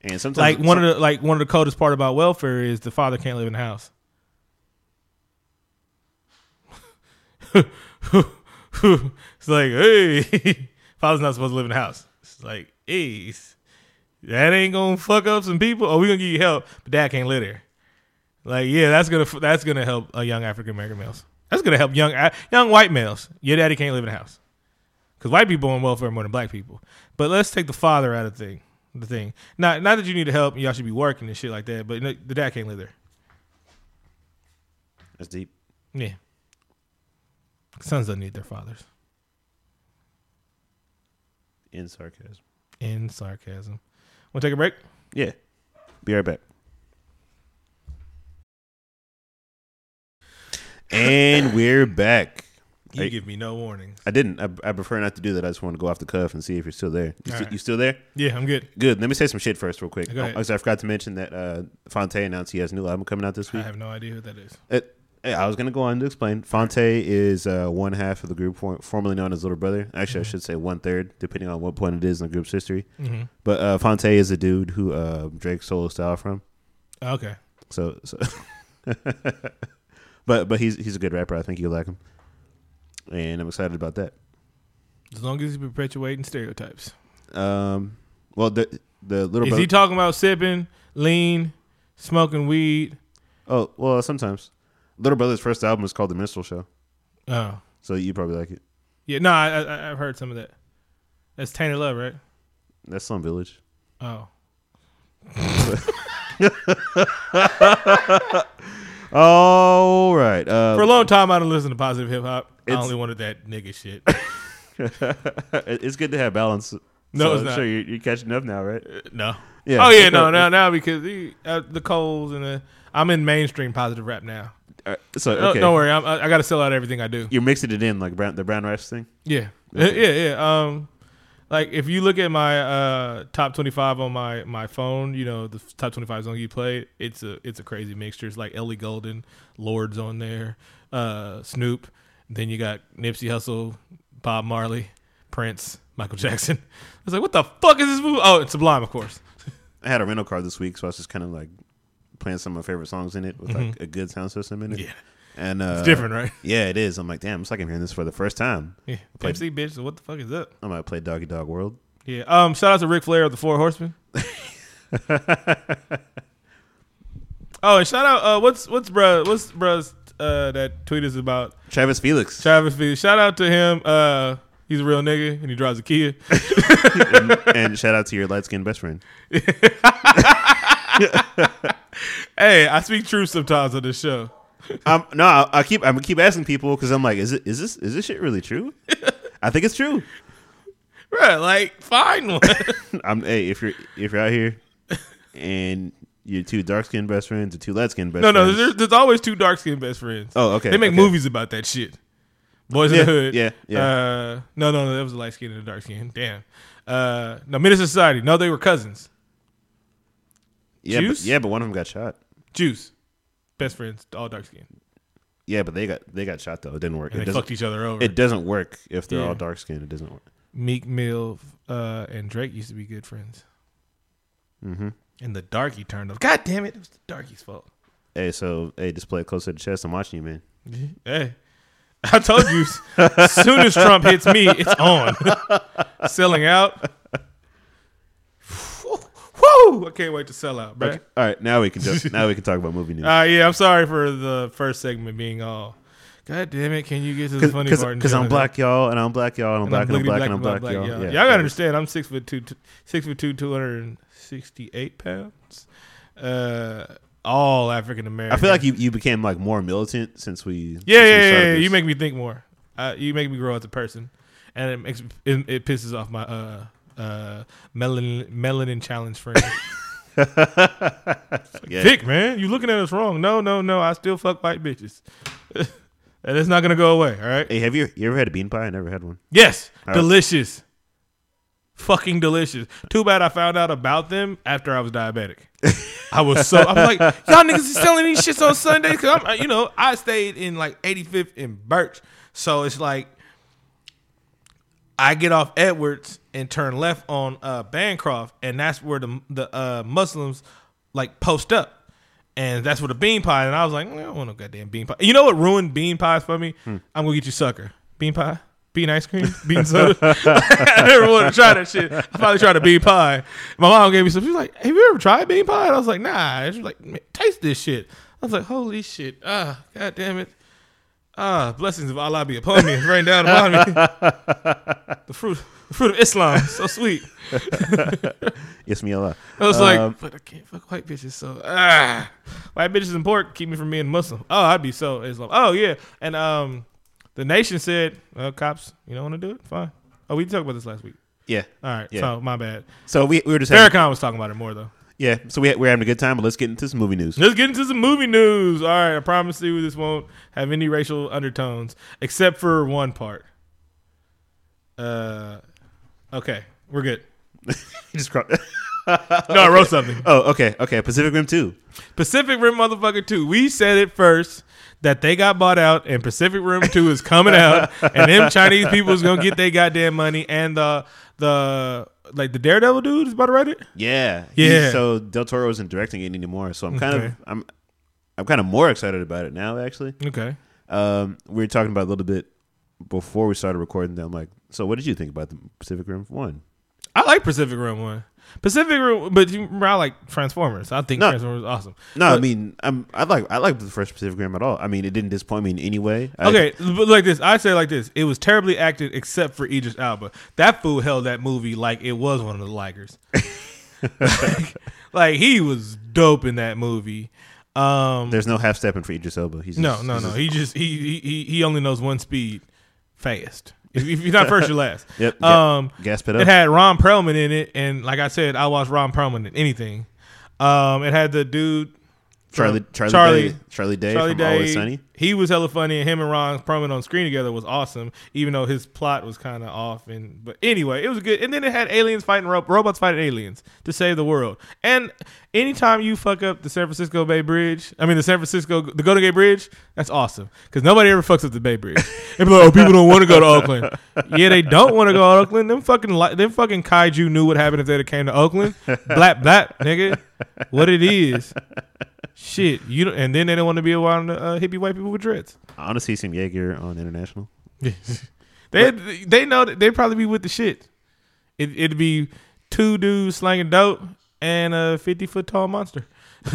and sometimes
Like one of the like one of the coldest part about welfare is the father can't live in the house. it's like, hey, father's not supposed to live in the house. It's like, hey, that ain't gonna fuck up some people. Oh, we gonna give you help, but dad can't live there. Like, yeah, that's gonna that's gonna help uh, young African American males. That's gonna help young uh, young white males. Your daddy can't live in a house because white people on welfare more than black people. But let's take the father out of the thing. The thing, not not that you need to help, and y'all should be working and shit like that. But no, the dad can't live there.
that's deep.
Yeah, sons don't need their fathers.
In sarcasm.
In sarcasm. Want to take a break?
Yeah. Be right back. And we're back.
You
Hey.
give me no warnings.
I didn't. I, I prefer not to do that. I just want to go off the cuff and see if you're still there. You, sti-
right.
you still there?
Yeah, I'm good.
Good. Let me say some shit first, real quick. Oh, I forgot to mention that uh, Phonte announced he has a new album coming out this week.
I have no idea who that is.
It, hey, I was going to go on to explain. Phonte is uh, one half of the group for, formerly known as Little Brother. Actually, I should say one third, depending on what point it is in the group's history.
Mm-hmm.
But uh, Phonte is a dude who uh, Drake stole his style from.
Okay.
So, so but but he's he's a good rapper. I think you like him, and I'm excited about that.
As long as he's perpetuating stereotypes.
Um, well, the the little
Is
brother.
he talking about sipping, lean, smoking weed?
oh, well, sometimes little brother's first album is called The Minstrel Show,
Oh,
so you probably like it.
yeah. No, I, I I've heard some of that. That's Tainted Love, right?
That's Slum Village.
Oh,
All right. Uh,
for a long time I didn't listen to positive hip hop. I
It's-
only wanted that nigga shit.
it's good to have balance.
No,
So
it's
I'm
not.
sure you're, you're catching up now, right?
no.
Yeah.
oh yeah, no, now now because he, uh, the Coles and the I'm in mainstream positive rap now.
All right, So
No-
okay,
Don't worry, I'm, I, I got to sell out everything I do.
you're mixing it in like brown, the brown rice thing.
Yeah,
Okay.
yeah, yeah. Um, like if you look at my uh top 25 on my my phone, you know the top 25 songs you played. It's a it's a crazy mixture. It's like Ellie Goulding, Lords on there, uh, Snoop. Then you got Nipsey Hussle, Bob Marley, Prince, Michael Jackson. I was like, what the fuck is this movie? Oh, it's Sublime, of course.
I had a rental car this week, so I was just kind of like playing some of my favorite songs in it with like a good sound system in it.
Mm-hmm. Yeah,
And uh,
it's different, right?
Yeah, it is. I'm like, damn, it's like I'm hearing this for the first time.
Yeah,
Played-
MC bitch. So what the fuck is up?
I might play Doggy Dogg World.
Yeah. Um. Shout out to Ric Flair of the Four Horsemen. oh, and shout out. Uh, what's what's bruh? What's bruh's uh that tweet is about
Travis Felix.
Travis Felix. Shout out to him. Uh, he's a real nigga and he drives a Kia.
and, and shout out to your light skinned best friend.
hey, I speak truth sometimes on this show.
Um, no, I, I keep I'm keep asking people because I'm like, is it is this is this shit really true? I think it's true.
Bruh, like find one.
I'm hey, if you're if you're out here and you're two dark skinned best friends or two light skinned best
friends. no,
no.
There's, there's always two dark skinned best friends.
oh, okay.
they make
okay.
movies about that shit. Boys
yeah,
in the Hood.
Yeah, yeah.
Uh, no, no, no, that was the light skin and the dark skin. Damn. Uh, no, Menace to Society. No, they were cousins.
yeah, but,
Juice?
yeah, but one of them got shot.
Juice, best friends, all dark skin,
Yeah, but they got they got shot though. It didn't work.
and
It
they
doesn't,
fucked each other over.
it doesn't work if they're
Yeah.
all dark skinned. It doesn't work.
Meek Mill uh, and Drake used to be good friends,
Mm-hmm.
and the darky turned up. God damn it! It was the darky's fault.
Hey, so hey, just play it close to the chest. I'm watching you, man.
Hey, I told you. as soon as Trump hits me, it's on. Selling out. Woo! I can't wait to sell out, bro.
Okay. All right, now we can just, now we can talk about movie news.
Uh, yeah, I'm sorry for the first segment being all. God damn it! Can you get to the funny part?
Because I'm black, y'all, and I'm black, y'all, and I'm black, and I'm black, and I'm black,
black,
y'all.
y'all.
Yeah,
Y'all gotta understand. I'm six foot two, t- six foot two, two hundred and sixty-eight pounds. Uh, all African American.
I feel like you, you became like more militant since we.
Yeah,
since we
yeah, yeah.
started
yeah.
this.
You make me think more. Uh, you make me grow as a person, and it makes it, it pisses off my uh uh melanin melanin challenge friend.
Yeah.
Vic, man, you looking at us wrong. No, no, no. I still fuck white bitches. and it's not gonna go away. All right.
Hey, have you you ever had a bean pie? I never had one.
Yes,
All right.
delicious. Fucking delicious. Too bad I found out about them after I was diabetic. I was so I'm like, y'all niggas is selling these shits on Sundays because I'm, you know, I stayed in like 85th in Birch, so it's like I get off Edwards and turn left on uh, Bancroft, and that's where the the uh, Muslims like post up, and that's where the bean pie. And I was like, "Mm, I don't want no goddamn bean pie. You know what ruined bean pies for me? I'm gonna get you sucker bean pie. Bean ice cream, bean soda. I never wanted to try that shit. I finally tried a bean pie. My mom gave me some. She was like, "Have you ever tried bean pie?" And I was like, "Nah." She was like, "Taste this shit." I was like, "Holy shit! Ah, god damn it! Ah, blessings of Allah be upon me, rain down upon me." the fruit, the fruit of Islam, so sweet.
Yes, me Allah.
I was like,
Um,
but I can't fuck white bitches. So ah, white bitches and pork keep me from being Muslim. Oh, I'd be so Islam. Oh yeah, and um, the nation said, uh, cops, you don't want to do it? Fine. Oh, we talked about this last week.
Yeah.
All right,
Yeah.
so my bad.
So we, we were just having,
Farrakhan was talking about it more though.
Yeah. So we we're having a good time, but let's get into some movie news.
Let's get into some movie news. All right, I promise you this won't have any racial undertones except for one part. Uh, okay, we're good.
Just cro-
No, I wrote something.
oh, okay, okay. Pacific Rim Two.
Pacific Rim motherfucker 2. We said it first that they got bought out and Pacific Rim 2 is coming out and them Chinese people is going to get their goddamn money and the the like the Daredevil dude is about to write it.
Yeah,
Yeah.
He- so Del Toro isn't directing it anymore, so I'm kind
Okay.
of I'm I'm kind of more excited about it now. Actually,
Okay.
um, we were talking about a little bit before we started recording. That I'm like, so what did you think about the Pacific Rim One?
I like Pacific Rim 1. Pacific Rim but you I like Transformers. I think
No.
Transformers is awesome.
No, I mean, I'm I like I like the first Pacific Rim at all. I mean, it didn't disappoint me in any way. I-
Okay, but like this, I say like this: it was terribly acted, except for Idris Elba. That fool held that movie like it was one of the Ligers. like, like, he was dope in that movie. Um,
there's no half stepping for Idris Elba. He's
no,
just-
no, no.
just-
He just he he- he only knows one speed, fast. If, if you're not first, you're last.
Yep.
Um,
gas pit
it
up.
had Ron Perlman in it, and like I said, I watch Ron Perlman in anything. Um, it had the dude
Charlie Charlie
Charlie
Day, Charlie Day
Charlie
from
Day,
Always Sunny.
he was hella funny, and him and Ron Perlman on screen together was awesome. Even though his plot was kind of off, and but anyway, it was good. And then it had aliens fighting ro- robots fighting aliens to save the world. And anytime you fuck up the San Francisco Bay Bridge, I mean the San Francisco the Golden Gate Bridge, that's awesome because nobody ever fucks up the Bay Bridge. They be like, oh, people don't want to go to Oakland. yeah, they don't want to go to Oakland. Them fucking li- them fucking kaiju knew what happened if they'd have came to Oakland. Blap blap, nigga. What it is. Shit, you don't, and then they don't want to be around uh, hippie white people with dreads.
I want to see some Jaeger on International.
they they know that they'd probably be with the shit. It, it'd be two dudes slanging dope and a fifty foot tall monster.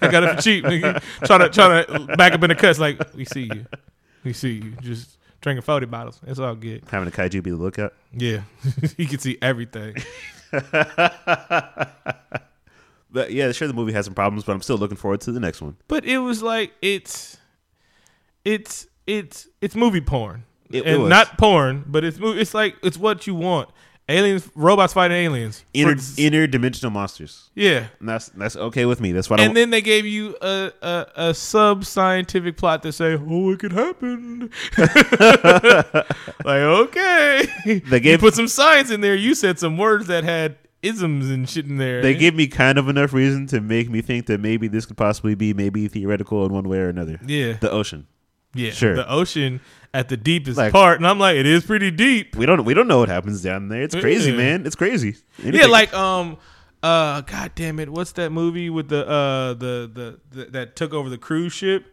I got it for cheap. Nigga. Trying to trying to back up in the cuts like we see you, we see you just drinking forty bottles. It's all good.
Having a kaiju be the lookout.
Yeah, you can see everything.
But yeah, sure, the movie has some problems, but I'm still looking forward to the next one.
But it was like it's it's it's it's movie porn.
It-
and not porn, but it's movie. it's like it's what you want. Aliens, robots fighting aliens.
Inter,
For-
interdimensional monsters.
yeah.
And that's that's okay with me. That's what I
And then they gave you a a, a sub scientific plot to say, "Oh, it could happen." like, okay,
They
you
gave-
put some science in there. You said some words that had isms and shit in there.
they gave me kind of enough reason to make me think that maybe this could possibly be maybe theoretical in one way or another.
yeah,
The ocean.
yeah,
sure.
The ocean at the deepest
Like-
part, and I'm like, it is pretty deep.
We don't we don't know what happens down there. It's crazy,
Yeah.
man. It's crazy.
Yeah, like um, uh, god damn it, what's that movie with the uh the the, the that took over the cruise ship,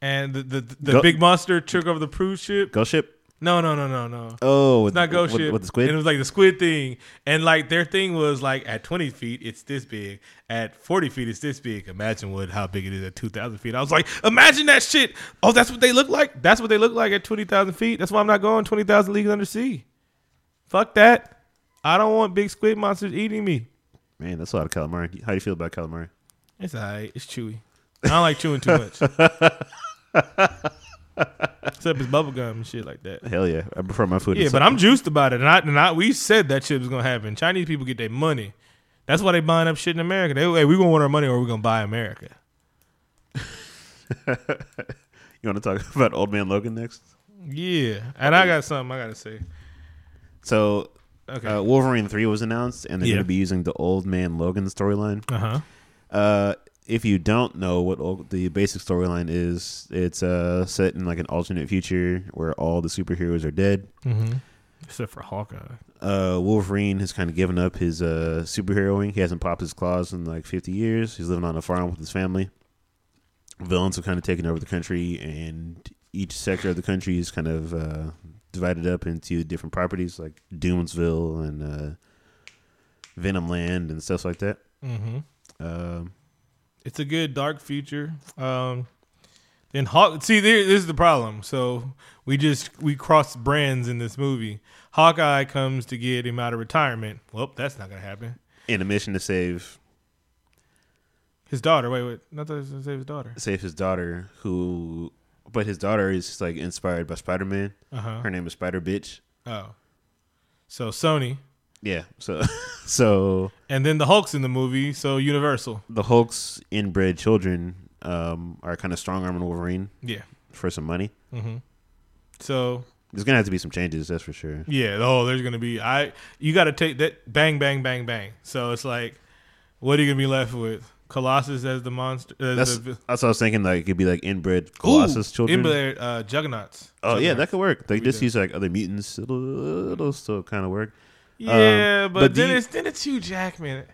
and the the, the
Go-
big monster took over the cruise ship.
Ghost ship.
No, no, no, no, no.
Oh,
It's not ghost
with,
ship.
with the squid.
And it was like the squid thing. And like their thing was like at 20 feet, it's this big. At 40 feet, it's this big. Imagine what how big it is at 2,000 feet. I was like, imagine that shit. Oh, that's what they look like? That's what they look like at 20,000 feet? That's why I'm not going 20,000 leagues under sea. Fuck that. I don't want big squid monsters eating me.
Man, that's a lot of calamari. How do you feel about calamari?
It's all right. It's chewy. I don't like chewing too much. Except it's bubble gum and shit like that.
Hell yeah, I prefer my food.
Yeah, but I'm juiced about it, and I, and I we said that shit was gonna happen. Chinese people get their money. That's why they buying up shit in America. They, hey, we gonna want our money, or we gonna buy America.
You want to talk about Old Man Logan next?
Yeah, and I got something I gotta say.
So,
Okay.
uh, Wolverine three was announced, and they're
Yeah.
going to be using the Old Man Logan storyline.
Uh huh.
Uh, if you don't know what old, the basic storyline is, it's uh, set in like an alternate future where all the superheroes are dead.
Mm-hmm. Except for Hawkeye.
Uh, Wolverine has kind of given up his uh, superheroing. He hasn't popped his claws in like 50 years. He's living on a farm with his family. Villains have kind of taken over the country, and each sector of the country is kind of uh, divided up into different properties like Doomsville and uh, Venom Land and stuff like that.
Mm-hmm.
Um,
It's a good dark future. Um, then Hawk. See, there, this is the problem. So we just we cross brands in this movie. Hawkeye comes to get him out of retirement. Well, that's not gonna happen.
in a mission to save
His daughter. Wait, wait. Not gonna save his daughter.
save his daughter, who, but his daughter is like inspired by Spider Man.
Uh huh.
Her name is Spider Bitch.
Oh. So Sony.
Yeah, so so
And then the Hulk's in the movie, so Universal.
the Hulk's inbred children um, are kind of strong arming Wolverine
Yeah.
for some money.
Mm-hmm. So
There's gonna have to be some changes, that's for sure.
yeah, oh, there's gonna be I. You got to take that bang, bang, bang, bang. So it's like, what are you gonna be left with? Colossus as the monster. As
That's
the,
that's what I was thinking. Like it could be like inbred Colossus
Ooh,
children.
Inbred, uh, Juggernauts.
oh yeah, that could work. They just use like other mutants. It'll it'll still kind of work.
Yeah,
Um,
but,
but
then
the-
it's then it's Hugh Jackman,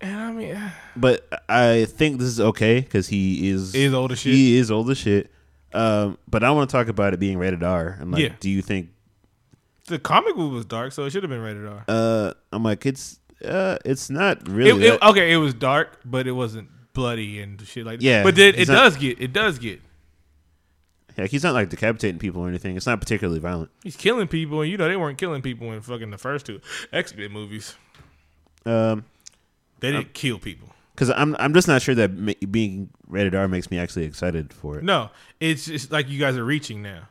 and I mean,
But I think this is okay because he is
he's old as shit.
He is old as shit. Um, but I want to talk about it being rated R. I'm like,
Yeah.
do you think?
the comic book was dark, so it should have been rated R.
Uh, I'm like, it's uh, it's not really.
It, it, okay, it was dark, but it wasn't bloody and shit like that.
Yeah,
but then it
not-
does get it does get
like he's not like decapitating people or anything. It's not particularly violent.
he's killing people, and you know they weren't killing people in fucking the first two X Men movies.
Um,
They didn't kill people.
because I'm I'm just not sure that ma- being rated R makes me actually excited for it.
No, it's just like you guys are reaching now.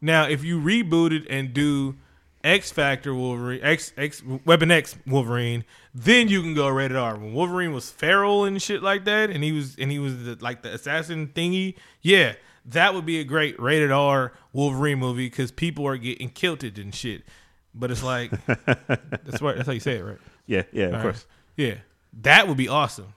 Now, if you reboot it and do X Factor Wolverine, X X Weapon X Wolverine, then you can go rated R. When Wolverine was feral and shit like that, and he was and he was the, like the assassin thingy, yeah, that would be a great rated R Wolverine movie because people are getting kilted and shit. But it's like that's right. That's how you say it, right?
Yeah, yeah, of
All
course.
right. Yeah, that would be awesome.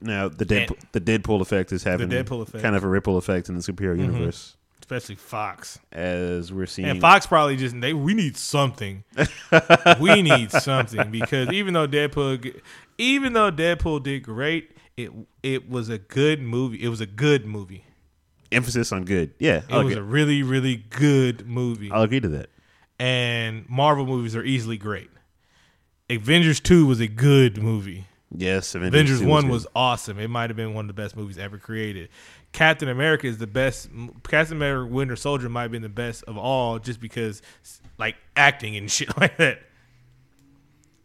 Now the Deadpool, the Deadpool effect is having
Deadpool effect.
kind of a ripple effect in the superhero
Mhm.
universe
Especially Fox.
as we're seeing.
And Fox probably just they we need something. we need something because even though Deadpool, even though Deadpool did great, it it was a good movie. It was a good movie.
Emphasis on good. Yeah,
It
I'll,
was
agree,
a really really good movie.
I'll agree to that.
And Marvel movies are easily great. Avengers two was a good movie.
Yes, Avengers,
Avengers one
good.
was awesome. It might have been one of the best movies ever created. Captain America is the best. Captain America Winter Soldier might have been the best of all, just because like acting and shit like that.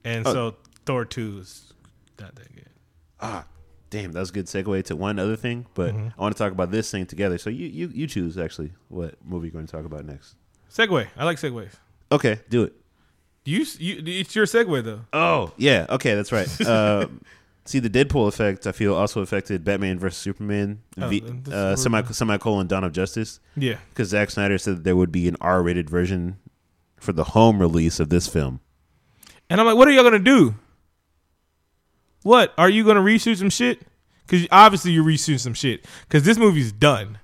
And
Oh.
so Thor two is not that good.
Ah, damn, that was a good segue to one other thing. But
Mm-hmm.
I want to talk about this thing together. So you you you choose actually what movie you're going to talk about next.
Segway. I like segways.
Okay, do it.
You, you it's your segue though.
Oh yeah, okay, that's right. Uh, see, the Deadpool effect I feel also affected Batman versus Superman,
Oh,
v, uh, semi semicolon Dawn of Justice,
Yeah.
because Zack Snyder said that there would be an R-rated version for the home release of this film.
And I'm like, what are y'all gonna do? What are you gonna reshoot some shit? Because obviously you're reshooting some shit. Because this movie's done,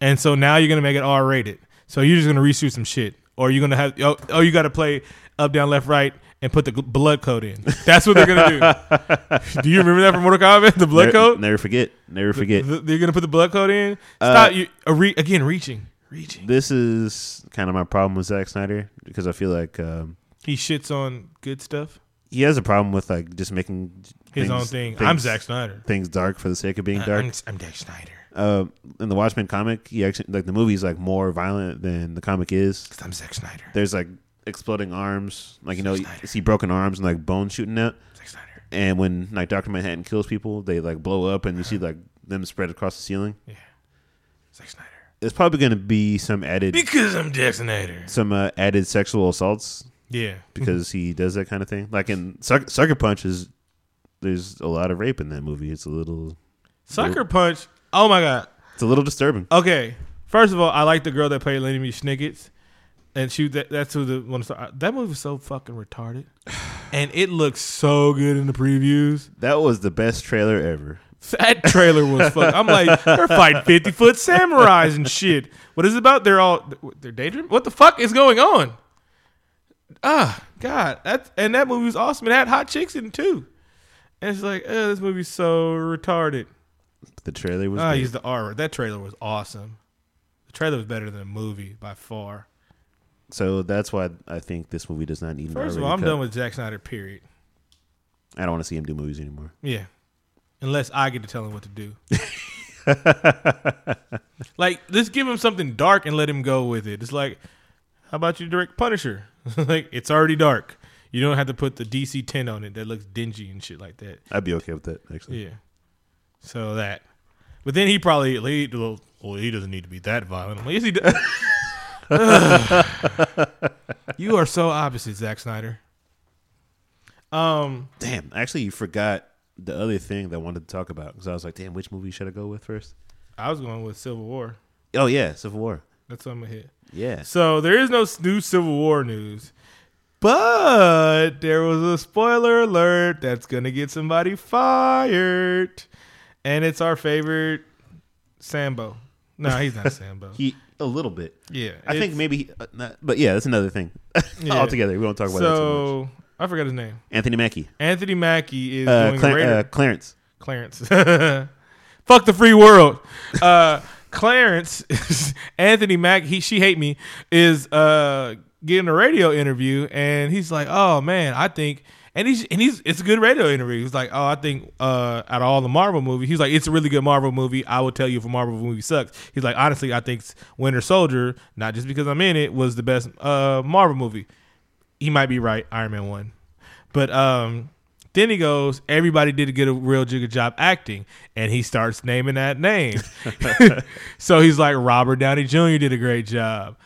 and so now you're gonna make it R rated. So you're just gonna reshoot some shit, or you're gonna have oh, oh you got to play up, down, left, right, and put the blood code in. That's what they're gonna do. do you remember that from Mortal Kombat? The blood
never,
code.
Never forget. Never forget.
Th- they're gonna put the blood code in.
Uh,
Stop you uh, re- again reaching, reaching.
this is kind of my problem with Zack Snyder because I feel like um,
He shits on good stuff.
He has a problem with like just making
His
things-
own thing.
things-
I'm Zack Snyder.
Things dark for the sake of being dark.
I'm, I'm Zack Snyder.
uh, in the Watchmen comic, he actually like the movie's like more violent than the comic is.
Cause I'm Zack Snyder.
There's like exploding arms, like you know,
Zack
you see broken arms and like bones shooting out.
Zack Snyder.
And when like Doctor Manhattan kills people, they like blow up, and you see like them spread across the ceiling.
Yeah. Zack Snyder.
There's probably going to be some added
Because I'm Zack Snyder.
some uh, added sexual assaults
Yeah.
because he does that kind of thing. Like in Sucker, Sucker Punch is there's a lot of rape in that movie. It's a little
Sucker Punch. Oh my god.
it's a little disturbing.
Okay. First of all, I like the girl that played Lemony Snickets. And she that, that's who the one uh, that movie was so fucking retarded. And it looks so good in the previews.
That was the best trailer ever.
That trailer was fuck. I'm like, they're fighting fifty foot samurais and shit. What is it about? They're all they're daydreaming. What the fuck is going on? Ah, God, that and that movie was awesome. It had hot chicks in it too. And it's like, oh, this movie's so retarded.
The trailer was.
Ah,
great.
he's the R. word. That trailer was awesome. The trailer was better than the movie by far.
So that's why I think this movie does not need. an
First of
R-rated
all, I'm
cut.
done with Zack Snyder. Period.
I don't want to see him do movies anymore.
Yeah. Unless I get to tell him what to do. like, let's give him something dark and let him go with it. It's like, how about you direct Punisher? like, it's already dark. You don't have to put the DC 10 on it that looks dingy and shit like that.
I'd be okay with that actually.
Yeah. So that. But then he probably, he, well, he doesn't need to be that violent. I'm like, yes, he does. you are so opposite, Zack Snyder. Um,
Damn, actually, you forgot the other thing that I wanted to talk about because I was like, damn, which movie should I go with first?
I was going with Civil War.
Oh yeah, Civil War.
That's what I'm gonna hit.
Yeah,
So there is no new Civil War news, but there was a spoiler alert that's gonna get somebody fired, and it's our favorite Sambo. No, he's not Sambo.
he a little bit.
yeah,
I think maybe, uh, not, but yeah, that's another thing.
Yeah.
Altogether, we don't talk about that too much.
So I forgot his name.
Anthony Mackie,
Anthony Mackie is
uh,
doing
Cla- uh, Clarence.
Clarence. Fuck the free world. Uh, Clarence, Anthony Mack, he she hate me, is uh getting a radio interview and he's like, Oh man, I think and he's and he's it's a good radio interview. He's like, Oh, I think uh out of all the Marvel movies, he's like, It's a really good Marvel movie. I will tell you if a Marvel movie sucks. He's like, honestly, I think Winter Soldier, not just because I'm in it, was the best uh Marvel movie. He might be right, Iron Man one. But um then he goes, everybody did get a real good job acting, and he starts naming that name. so he's like, Robert Downey Jr. did a great job,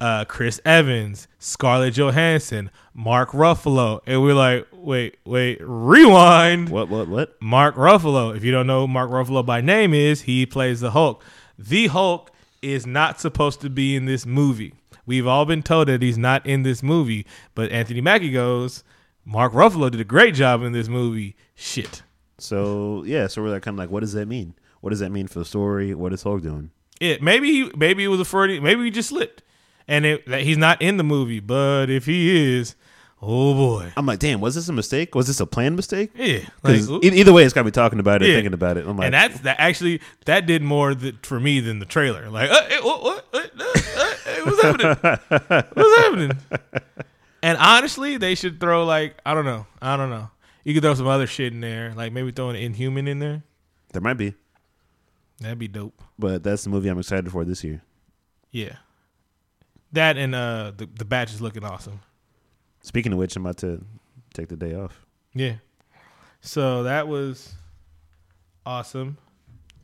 uh, Chris Evans, Scarlett Johansson, Mark Ruffalo, and we're like, wait, wait, rewind.
What? What? What?
Mark Ruffalo. If you don't know who Mark Ruffalo by name is, he plays the Hulk. The Hulk is not supposed to be in this movie. We've all been told that he's not in this movie, but Anthony Mackie goes, Mark Ruffalo did a great job in this movie. Shit.
So yeah, so we're like, kind of like, what does that mean? What does that mean for the story? What is Hulk doing?
It maybe he, maybe it was a Freudian, maybe he just slipped, and it, that he's not in the movie. But if he is, oh boy,
I'm like, damn, was this a mistake? Was this a planned mistake?
yeah. Like,
e- either way, it's got me talking about it,
Yeah.
thinking about it. I'm like,
and that's that actually that did more for me than the trailer. Like, uh, what, what, what, uh, uh, eh, what's happening? What's happening? And honestly, they should throw like I don't know, I don't know. You could throw some other shit in there, like maybe throw an Inhuman in there.
there might be,
That'd be dope.
but that's the movie I'm excited for this year.
Yeah, that and uh the the batch is looking awesome.
Speaking of which, I'm about to take the day off.
Yeah. So that was awesome.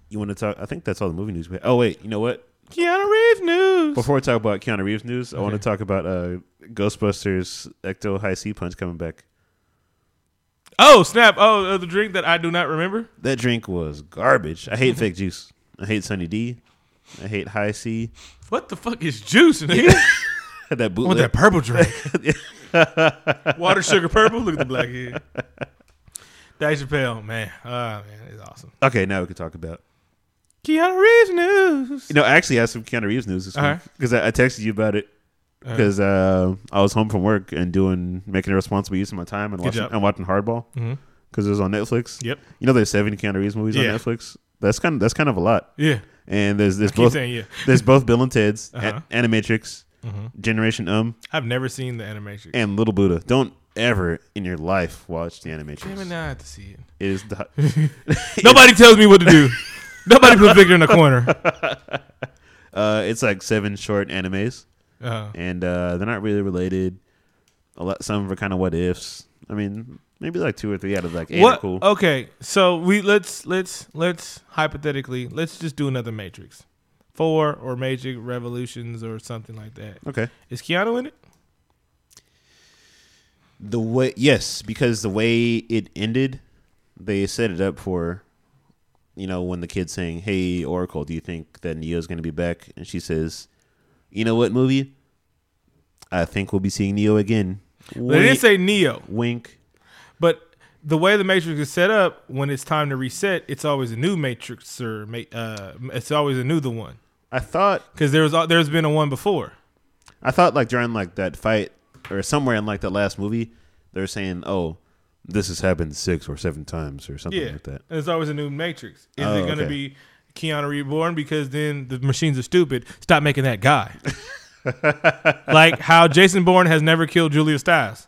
You want to talk? I think that's all the movie news we have. Oh wait, you know what?
Keanu Reeves news.
Before we talk about Keanu Reeves news, I want to talk about uh, Ghostbusters Ecto Hi-C Punch coming back.
Oh snap! Oh, uh, the drink that I do not remember.
That drink was garbage. I hate fake juice. I hate Sunny D. I hate Hi-C.
What the fuck is juice? Nigga?
that
I want
bootleg.
that purple drink. Water, sugar, purple. Look at the black head. Dave Chappelle, man. Oh, man, it's awesome.
Okay, now we can talk about.
Keanu Reeves news.
You know, I actually have some Keanu Reeves news this
Uh-huh.
week because I, I texted you about it because uh, I was home from work and doing making a responsible use of my time and
Good
watching
job.
and watching Hardball because it was on Netflix.
Yep.
You know, there's seven Keanu Reeves movies
Yeah.
on Netflix. That's kind of that's kind of a lot.
Yeah.
And there's there's both
saying yeah.
there's both Bill and Ted's,
Uh-huh.
Animatrix,
hmm
Generation Um,
I've never seen the animation.
and Little Buddha. Don't ever in your life watch the Animatrix.
Damn it, now I have to see it.
It is the
Nobody tells me what to do. Nobody puts Victor in the corner.
uh, it's like seven short animes,
Uh,
and uh, they're not really related. A lot, some of are kind of what ifs. I mean, maybe like two or three out of like eight
what?
are cool.
Okay, so we let's let's let's hypothetically let's just do another Matrix, four or Matrix Revolutions or something like that.
Okay.
Is Keanu in it?
The way, yes, because the way it ended, they set it up for, you know, when the kid's saying, "Hey, Oracle, do you think that Neo's going to be back?" and she says, "You know what movie? I think we'll be seeing Neo again."
They didn't say Neo,
wink.
but the way the Matrix is set up, when it's time to reset, it's always a new Matrix or uh, it's always a new the one
I thought,
because there's there's been a one before.
I thought like during like that fight or somewhere in like the last movie, they're saying, "Oh, this has happened six or seven times or something
Yeah,
like that."
there's always a new Matrix. Is
Oh,
it going to
okay.
be Keanu Reborn? Because then the machines are stupid. Stop making that guy. like how Jason Bourne has never killed Julia Stiles.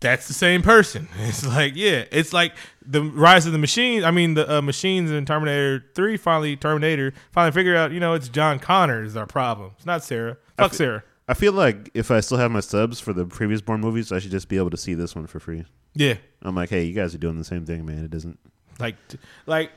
That's the same person. It's like, yeah, it's like the rise of the machines. I mean, the uh, machines in Terminator Three finally Terminator finally figure out, you know, it's John Connor is our problem. It's not Sarah. Fuck
fe-
Sarah.
I feel like if I still have my subs for the previous Bourne movies, I should just be able to see this one for free.
Yeah,
I'm like, hey, you guys are doing the same thing, man. It doesn't.
like, like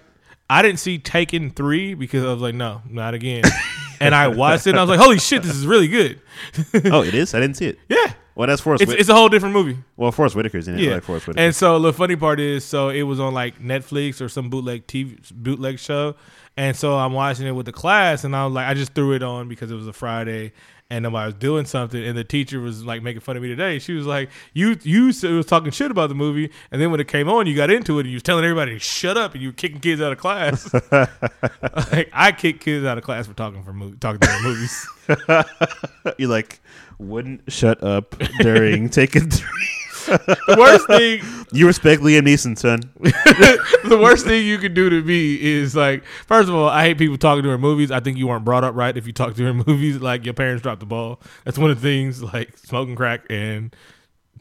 I didn't see Taken three because I was like, no, not again. and I watched it and I was like, holy shit, this is really good.
oh, it is. I didn't see it.
Yeah,
Well, that's Forest.
it's
Whit-
it's a whole different movie.
well, Forest Whitaker's in it. I
Yeah,
like Forest Whitaker.
and so the funny part is, so it was on like Netflix or some bootleg TV bootleg show, and so I'm watching it with the class, and I was like, I just threw it on because it was a Friday. And I was doing something, and the teacher was like making fun of me today. She was like, "You, you was talking shit about the movie, and then when it came on, you got into it, and you was telling everybody to shut up, and you were kicking kids out of class. like I kick kids out of class for talking for movie, talking about movies.
you like wouldn't shut up during Taken Three.
The worst thing
You respect Liam Neeson, son.
the worst thing you can do to me is like, first of all, I hate people talking during movies. I think you weren't brought up right if you talk during movies. Like your parents dropped the ball. That's one of the things. Like smoking crack and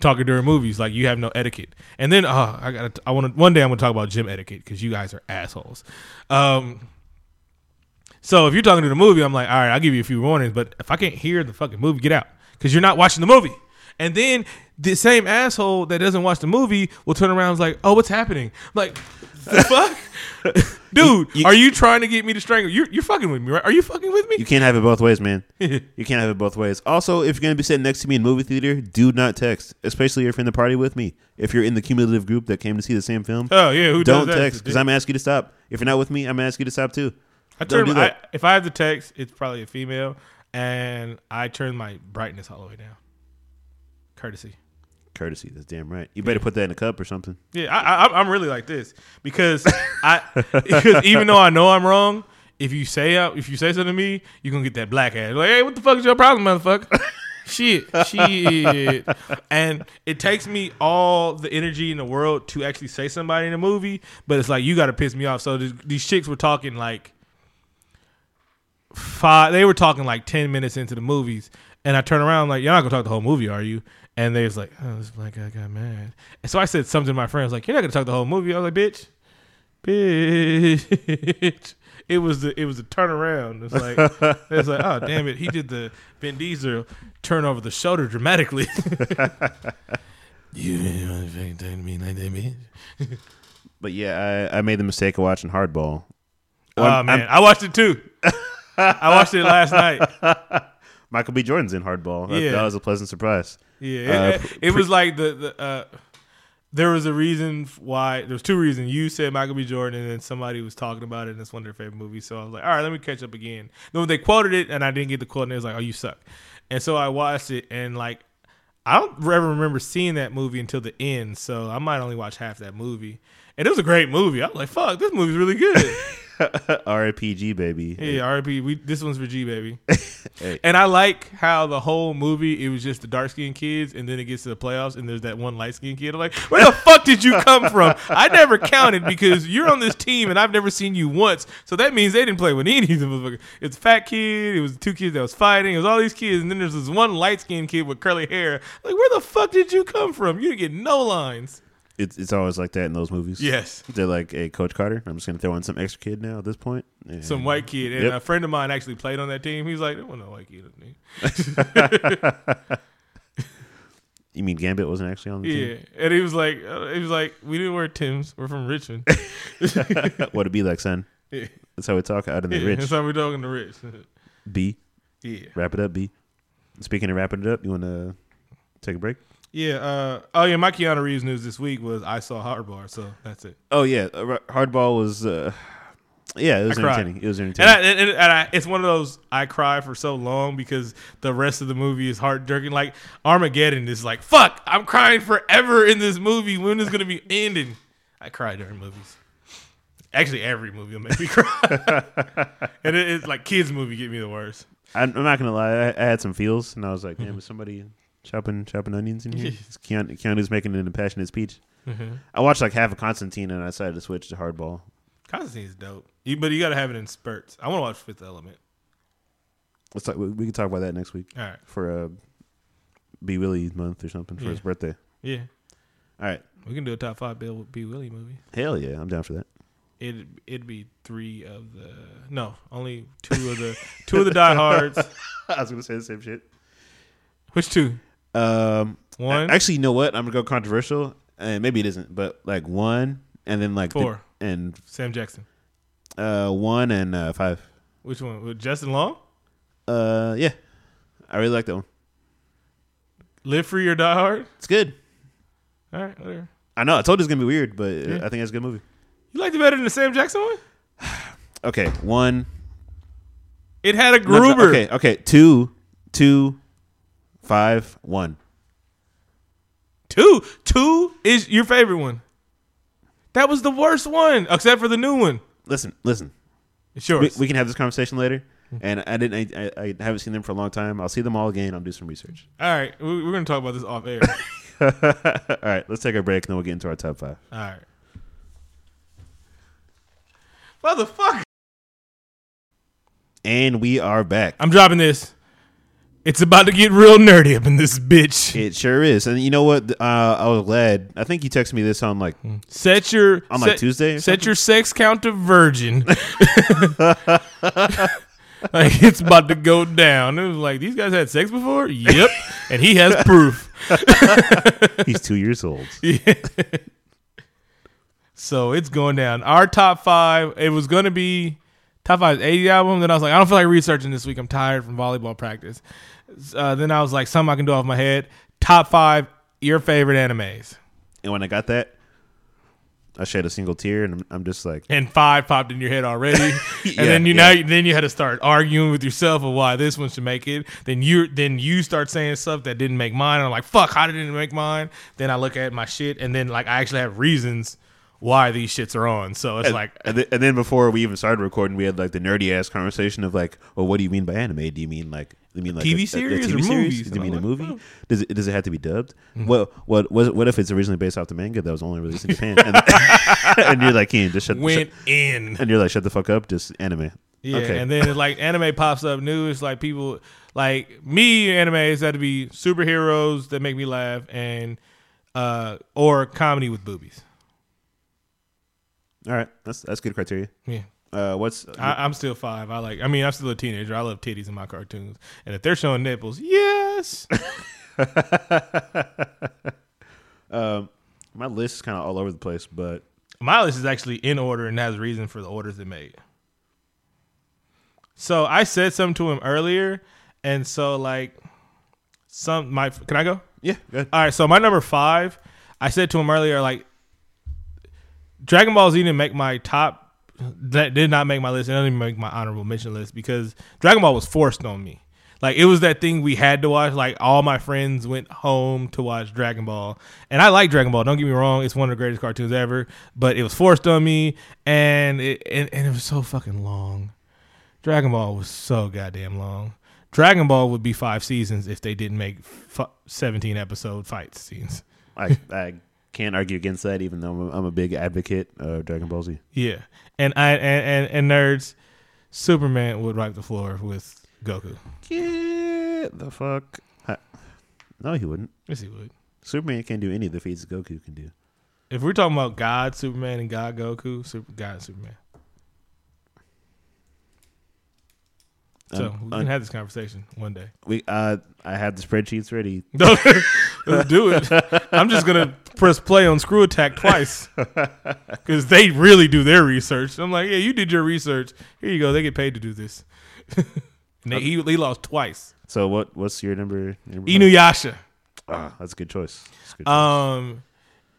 talking during movies. Like you have no etiquette. And then, oh, I got. I want to. One day I'm gonna talk about gym etiquette because you guys are assholes. Um. So if you're talking to the movie, I'm like, all right, I'll give you a few warnings. But if I can't hear the fucking movie, get out because you're not watching the movie. And then the same asshole that doesn't watch the movie will turn around and is like, oh, what's happening? I'm like, the fuck? Dude,
You-
are you trying to get me to strangle? You're, you're fucking with me, right? Are you fucking with me?
You can't have it both ways, man. you can't have it both ways. Also, if you're gonna be sitting next to me in movie theater, do not text, especially if you're in the party with me. If you're in the cumulative group that came to see the same film,
oh, yeah. Who
don't text because I'm gonna ask you to stop. If you're not with me, I'm gonna ask you to stop too.
I turn
do
I, if I have the text, it's probably a female, and I turn my brightness all the way down. Courtesy.
Courtesy, that's damn right. You better put that in a cup or something.
Yeah, I, I, I'm really like this because I because even though I know I'm wrong, if you say uh, if you say something to me, you're gonna get that black ass. Like, hey, what the fuck is your problem, motherfucker? shit, shit. And it takes me all the energy in the world to actually say somebody in a movie, but it's like you got to piss me off. So these chicks were talking like five. They were talking like ten minutes into the movies, and I turn around like, "You're not gonna talk the whole movie, are you?" And they was like, "Oh, this black guy got mad." And so I said something to my friends like, "You're not gonna talk the whole movie." I was like, "Bitch, bitch." It was the it was a turnaround. It's like it's like, oh damn it, he did the Vin Diesel turn over the shoulder dramatically. you didn't want to fucking talk to me like that, bitch.
But yeah, I, I made the mistake of watching Hardball.
Oh
I'm-
man, I watched it too. I watched it last night.
Michael B. Jordan's in Hardball. That,
Yeah.
that was a pleasant surprise.
Yeah,
Uh,
it, it, it was like the the. Uh, there was a reason why. There was two reasons. You said Michael B. Jordan, and then somebody was talking about it, and it's one of their favorite movies. So I was like, all right, let me catch up again. Then they quoted it, and I didn't get the quote, and it was like, oh, you suck. And so I watched it, and like, I don't ever remember seeing that movie until the end. So I might only watch half that movie. And it was a great movie. I was like, fuck, this movie's really good.
RPG baby.
Yeah, RP. We this one's for G baby.
Hey.
And I like how the whole movie it was just the dark skinned kids, and then it gets to the playoffs, and there's that one light skinned kid. I'm like, where the fuck did you come from? I never counted because you're on this team, and I've never seen you once. So that means they didn't play with any of them. motherfuckers. It's a fat kid. It was two kids that was fighting. It was all these kids, and then there's this one light skinned kid with curly hair. Like, where the fuck did you come from? You didn't get no lines.
It's it's always like that in those movies.
Yes.
They're like, hey, Coach Carter, I'm just gonna throw in some extra kid now at this point. And-
Some white kid, and
Yep.
a friend of mine actually played on that team. He's like, there wasn't no white kid on the.
You mean Gambit wasn't actually on the team?
Yeah, and he was like, uh, he was like, we didn't wear Tim's. We're from Richmond.
what it be like, son?
yeah,
That's how we talk out in the
yeah
rich.
that's how we talking the Rich.
B,
yeah,
wrap it up. B. Speaking of wrapping it up, you want to take a break?
Yeah. Uh, oh yeah, my Keanu Reeves news this week was I saw Hardball, so that's it.
Oh yeah, uh, Hardball was. Uh, yeah, it was
I cried.
entertaining. It was
And,
entertaining.
I, and, and I, it's one of those I cry for so long because the rest of the movie is heart jerking. Like Armageddon is like fuck. I'm crying forever in this movie. When is it gonna be ending? I cry during movies. Actually, every movie will make me cry. and it, it's like kids' movie get me the worst.
I'm, not gonna lie. I, had some feels, and I was like, "Damn, is somebody chopping chopping onions in here?" Keanu, Keanu's making an impassioned speech. I watched like half of Constantine, and I decided to switch to Hardball.
Constantine's dope, you, but you got to have it in spurts. I want to watch Fifth Element.
Let's talk, we, we can talk about that next week
All right,
for uh, B Willie month or something for his birthday.
yeah,
All right,
we can do a top five Bill B Willie movie.
hell yeah, I'm down for that.
It it'd be three of the no, only two of the two of the diehards.
I was gonna say the same shit.
Which two?
Um,
One,
actually, you know what? I'm gonna go controversial, and maybe it isn't, but like one, and then like the-
Four.
and
Sam Jackson.
uh, one and uh, five.
Which one? With Justin Long?
Uh, yeah, I really like that one.
Live Free or Die Hard?
It's good.
All right, whatever.
I know. I told you it's gonna be weird, but uh
Yeah.
I think it's a good movie.
You liked it better than the Sam Jackson one?
Okay, one.
It had a
no, no,
Gruber.
okay, okay, two, two, five, one.
Two. Two is your favorite one. That was the worst one, except for the new one.
Listen, listen.
Sure.
We, we can have this conversation later. And I didn't. I, I, haven't seen them for a long time. I'll see them all again. I'll do some research.
All right, we- we're gonna talk about this off air.
all right, let's take a break and then we'll get into our top five.
All right. Motherfucker.
And we are back.
I'm dropping this. It's about to get real nerdy up in this bitch.
It sure is. And you know what? Uh, I was glad. I think you texted me this on like
Set your
on like Tuesday.
Set your sex count to virgin. like it's about to go down. It was like these guys had sex before. Yep, and he has proof.
He's two years old.
Yeah. so it's going down. Our top five. It was going to be top five 80 album. Then I was like, I don't feel like researching this week. I'm tired from volleyball practice. Uh, then I was like, something I can do off my head. Top five your favorite animes.
And when I got that, I shed a single tear, and I'm, I'm just like,
And five popped in your head already, and
Yeah,
then you
yeah.
now then you had to start arguing with yourself of why this one should make it. Then you then you start saying stuff that didn't make mine. And I'm like, fuck, how did it make mine? Then I look at my shit, and then like I actually have reasons why these shits are on. So it's
and,
like
and, then, and then before we even started recording, we had like the nerdy ass conversation of like, well, what do you mean by anime? Do you mean like, do you mean like
TV
a- a- a
series
TV
or
series?
movies?
Do you mean a
like,
movie?
oh.
Does it does it have to be dubbed? What what what what if it's originally based off the manga that was only released in Japan? And, and you're like, Keen, just shut,
went
shut
in.
and you're like, shut the fuck up, just anime.
Yeah,
okay.
and then like anime pops up new. It's like people like me. anime is had to be superheroes that make me laugh, and uh or comedy with boobies.
All right, that's that's good criteria.
Yeah.
Uh, what's
I, I'm still five. I like. I mean, I'm still a teenager. I love titties in my cartoons, and if they're showing nipples, yes.
um, my list is kind of all over the place, but
my list is actually in order and has reason for the orders it made. So I said something to him earlier, and so like some my can I go?
Yeah, good.
All right, so my number five, I said to him earlier, like Dragon Ball Z didn't make my top. That did not make my list. It didn't even make my honorable mention list because Dragon Ball was forced on me. Like it was that thing we had to watch. Like all my friends went home to watch Dragon Ball, and I like Dragon Ball. Don't get me wrong; it's one of the greatest cartoons ever. But it was forced on me, and it and, and it was so fucking long. Dragon Ball was so goddamn long. Dragon Ball would be five seasons if they didn't make f- seventeen episode fight scenes.
I I can't argue against that, even though I'm a, I'm a big advocate of Dragon Ball Z.
Yeah, and I and, and and nerds, Superman would wipe the floor with Goku.
Get the fuck. I- no, he wouldn't.
Yes, he would.
Superman can't do any of the feats Goku can do.
If we're talking about God Superman and God Goku, Super God Superman. So
Um,
we can have this conversation one day.
We uh, I had the spreadsheets ready.
Let's do it. I'm just gonna press play on Screw Attack twice because they really do their research. I'm like, yeah, you did your research. Here you go. They get paid to do this. and they, he, he lost twice.
So what? What's your number? number
Inuyasha.
Ah, that's a good choice. That's good choice.
Um,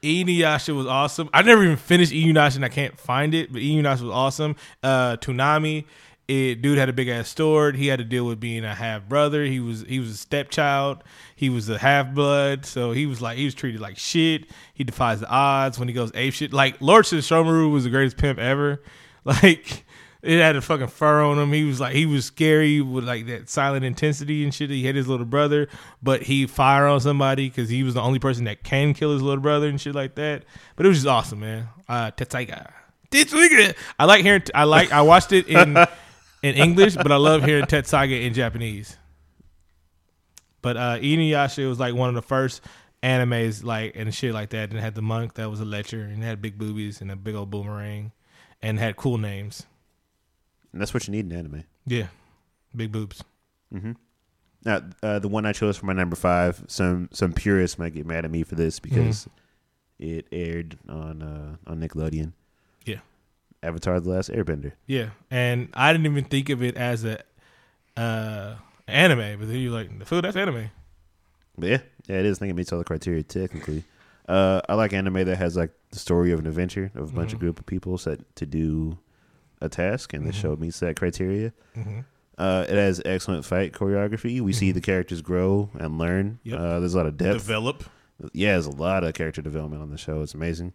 Inuyasha was awesome. I never even finished Inuyasha and I can't find it, but Inuyasha was awesome. Uh, Toonami, it, dude had a big ass sword. He had to deal with being a half brother. He was he was a stepchild. He was a half blood, so he was like he was treated like shit. He defies the odds when he goes ape shit. Like Lord Sesshomaru was the greatest pimp ever. Like it had a fucking fur on him. He was like he was scary with like that silent intensity and shit. He had his little brother, but he fire on somebody because he was the only person that can kill his little brother and shit like that. But it was just awesome, man. Uh, Tetsaiga. I like hearing. I like. I watched it in in English, but I love hearing Tetsaiga in Japanese. But uh, Inuyasha was like one of the first animes like and shit like that, and it had the monk that was a lecher and had big boobies and a big old boomerang, and had cool names.
And that's what you need in anime.
Yeah, big boobs. Mm-hmm.
Now, uh, the one I chose for my number five, some some purists might get mad at me for this because it aired on uh, on Nickelodeon. Avatar: The Last Airbender.
Yeah, and I didn't even think of it as a uh, anime, but then you're like, the food that's anime.
But yeah, yeah, it is. I think it meets all the criteria technically. Uh, I like anime that has like the story of an adventure of a bunch of group of people set to do a task, and the show meets that criteria. Uh, it has excellent fight choreography. We see the characters grow and learn.
Yep.
Uh, there's a lot of depth.
Develop,
yeah, there's a lot of character development on the show. It's amazing.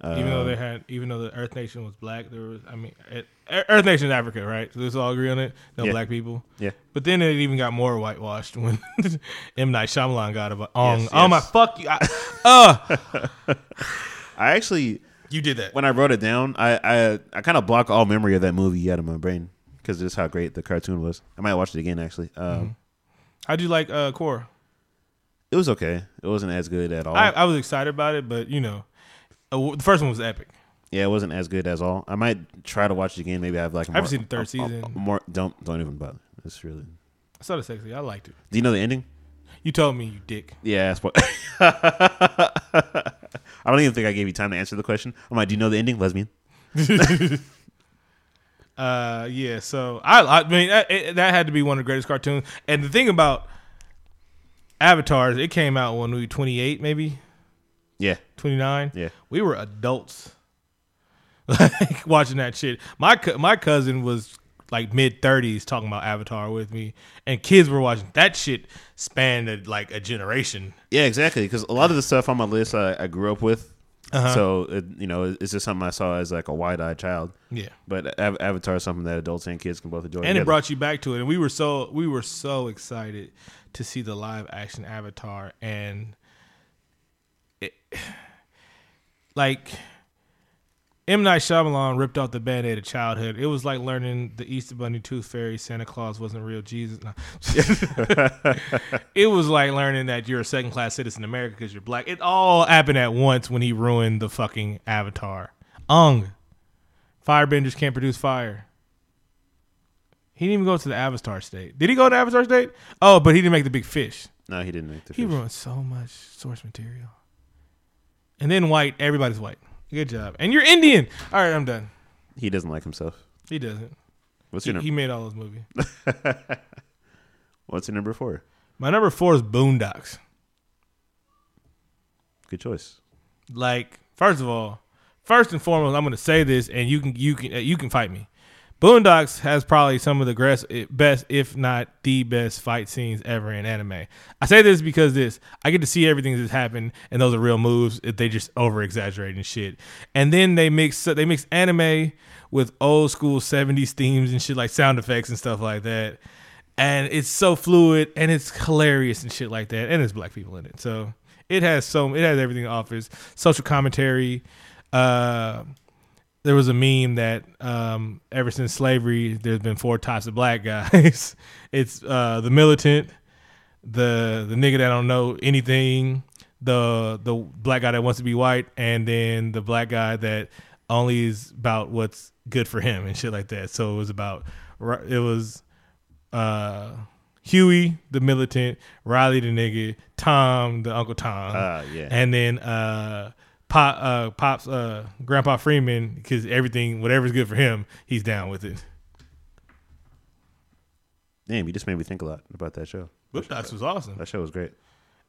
Uh,
even though they had, even though the Earth Nation was black, there was, I mean, it, Earth Nation is Africa, right? So let's all agree on it. No
Yeah.
black people.
yeah,
But then it even got more whitewashed when M Night Shyamalan got a Ong.
Yes,
Oh my fuck you! I, uh,
I actually
you did that.
when I wrote it down, I I, I kind of block all memory of that movie out of my brain because just how great the cartoon was. I might watch it again actually. Um,
Mm-hmm. How'd you like uh, Korra?
It was okay. It wasn't as good at all.
I, I was excited about it, but you know, uh, the first one was epic.
yeah, it wasn't as good as all. I might try to watch it again. Maybe I have like. More, I've
seen the third
a- a-
season.
a more don't don't even bother. It's really.
I saw the sexy. I liked it.
Do you know the ending?
You told me you dick.
Yeah, that's what. I don't even think I gave you time to answer the question. I'm like, do you know the ending, lesbian?
Uh, yeah. So I, I mean, that, it, that had to be one of the greatest cartoons. And the thing about Avatars, it came out when we were 28, maybe
Yeah,
29.
yeah.
We were adults, like watching that shit. My co- my cousin was like mid 30s talking about Avatar with me, and kids were watching that shit. Spanned a, like a generation.
Yeah, exactly. Because a lot of the stuff on my list I, I grew up with,
Uh-huh.
so it, you know it's just something I saw as like a wide-eyed child.
Yeah.
But Av- Avatar is something that adults and kids can both enjoy.
and
together.
it brought you back to it and we were so we were so excited to see the live action avatar and it, like M Night Shyamalan ripped off the band-aid of childhood. It was like learning the Easter Bunny, Tooth Fairy, Santa Claus wasn't real Jesus. No. it was like learning that you're a second-class citizen in America because you're black. It all happened at once when he ruined the fucking Avatar. Ung, firebenders can't produce fire. He didn't even go to the Avatar state. Did he go to Avatar state? Oh, but he didn't make the big fish.
no, he didn't make the. Fish.
He
fish.
ruined so much source material. And then white, everybody's white. Good job. And you're Indian. All right, I'm done.
He doesn't like himself.
He doesn't.
What's
He,
your
he
number?
made all those movies.
What's your number four?
My number four is Boondocks.
Good choice.
Like, first of all, first and foremost, I'm going to say this, and you can you can uh, you can fight me. Boondocks has probably some of the best, if not the best, fight scenes ever in anime. I say this because this I get to see everything that's happened, and those are real moves. They just over exaggerating shit, and then they mix they mix anime with old school '70s themes and shit like sound effects and stuff like that. And it's so fluid and it's hilarious and shit like that. And there's black people in it, so it has so it has everything offers. Social commentary. Uh, there was a meme that um, ever since slavery, there's been four types of black guys. it's uh, the militant, the the nigga that don't know anything, the the black guy that wants to be white, and then the black guy that only is about what's good for him and shit like that. So it was about it was uh, Huey the militant, Riley the nigga, Tom the Uncle Tom,
Ah, yeah.
and then uh pop uh pops uh grandpa freeman because everything whatever's good for him he's down with it
Damn, you just made me think a lot about that show.
Boondocks was awesome
That show was great.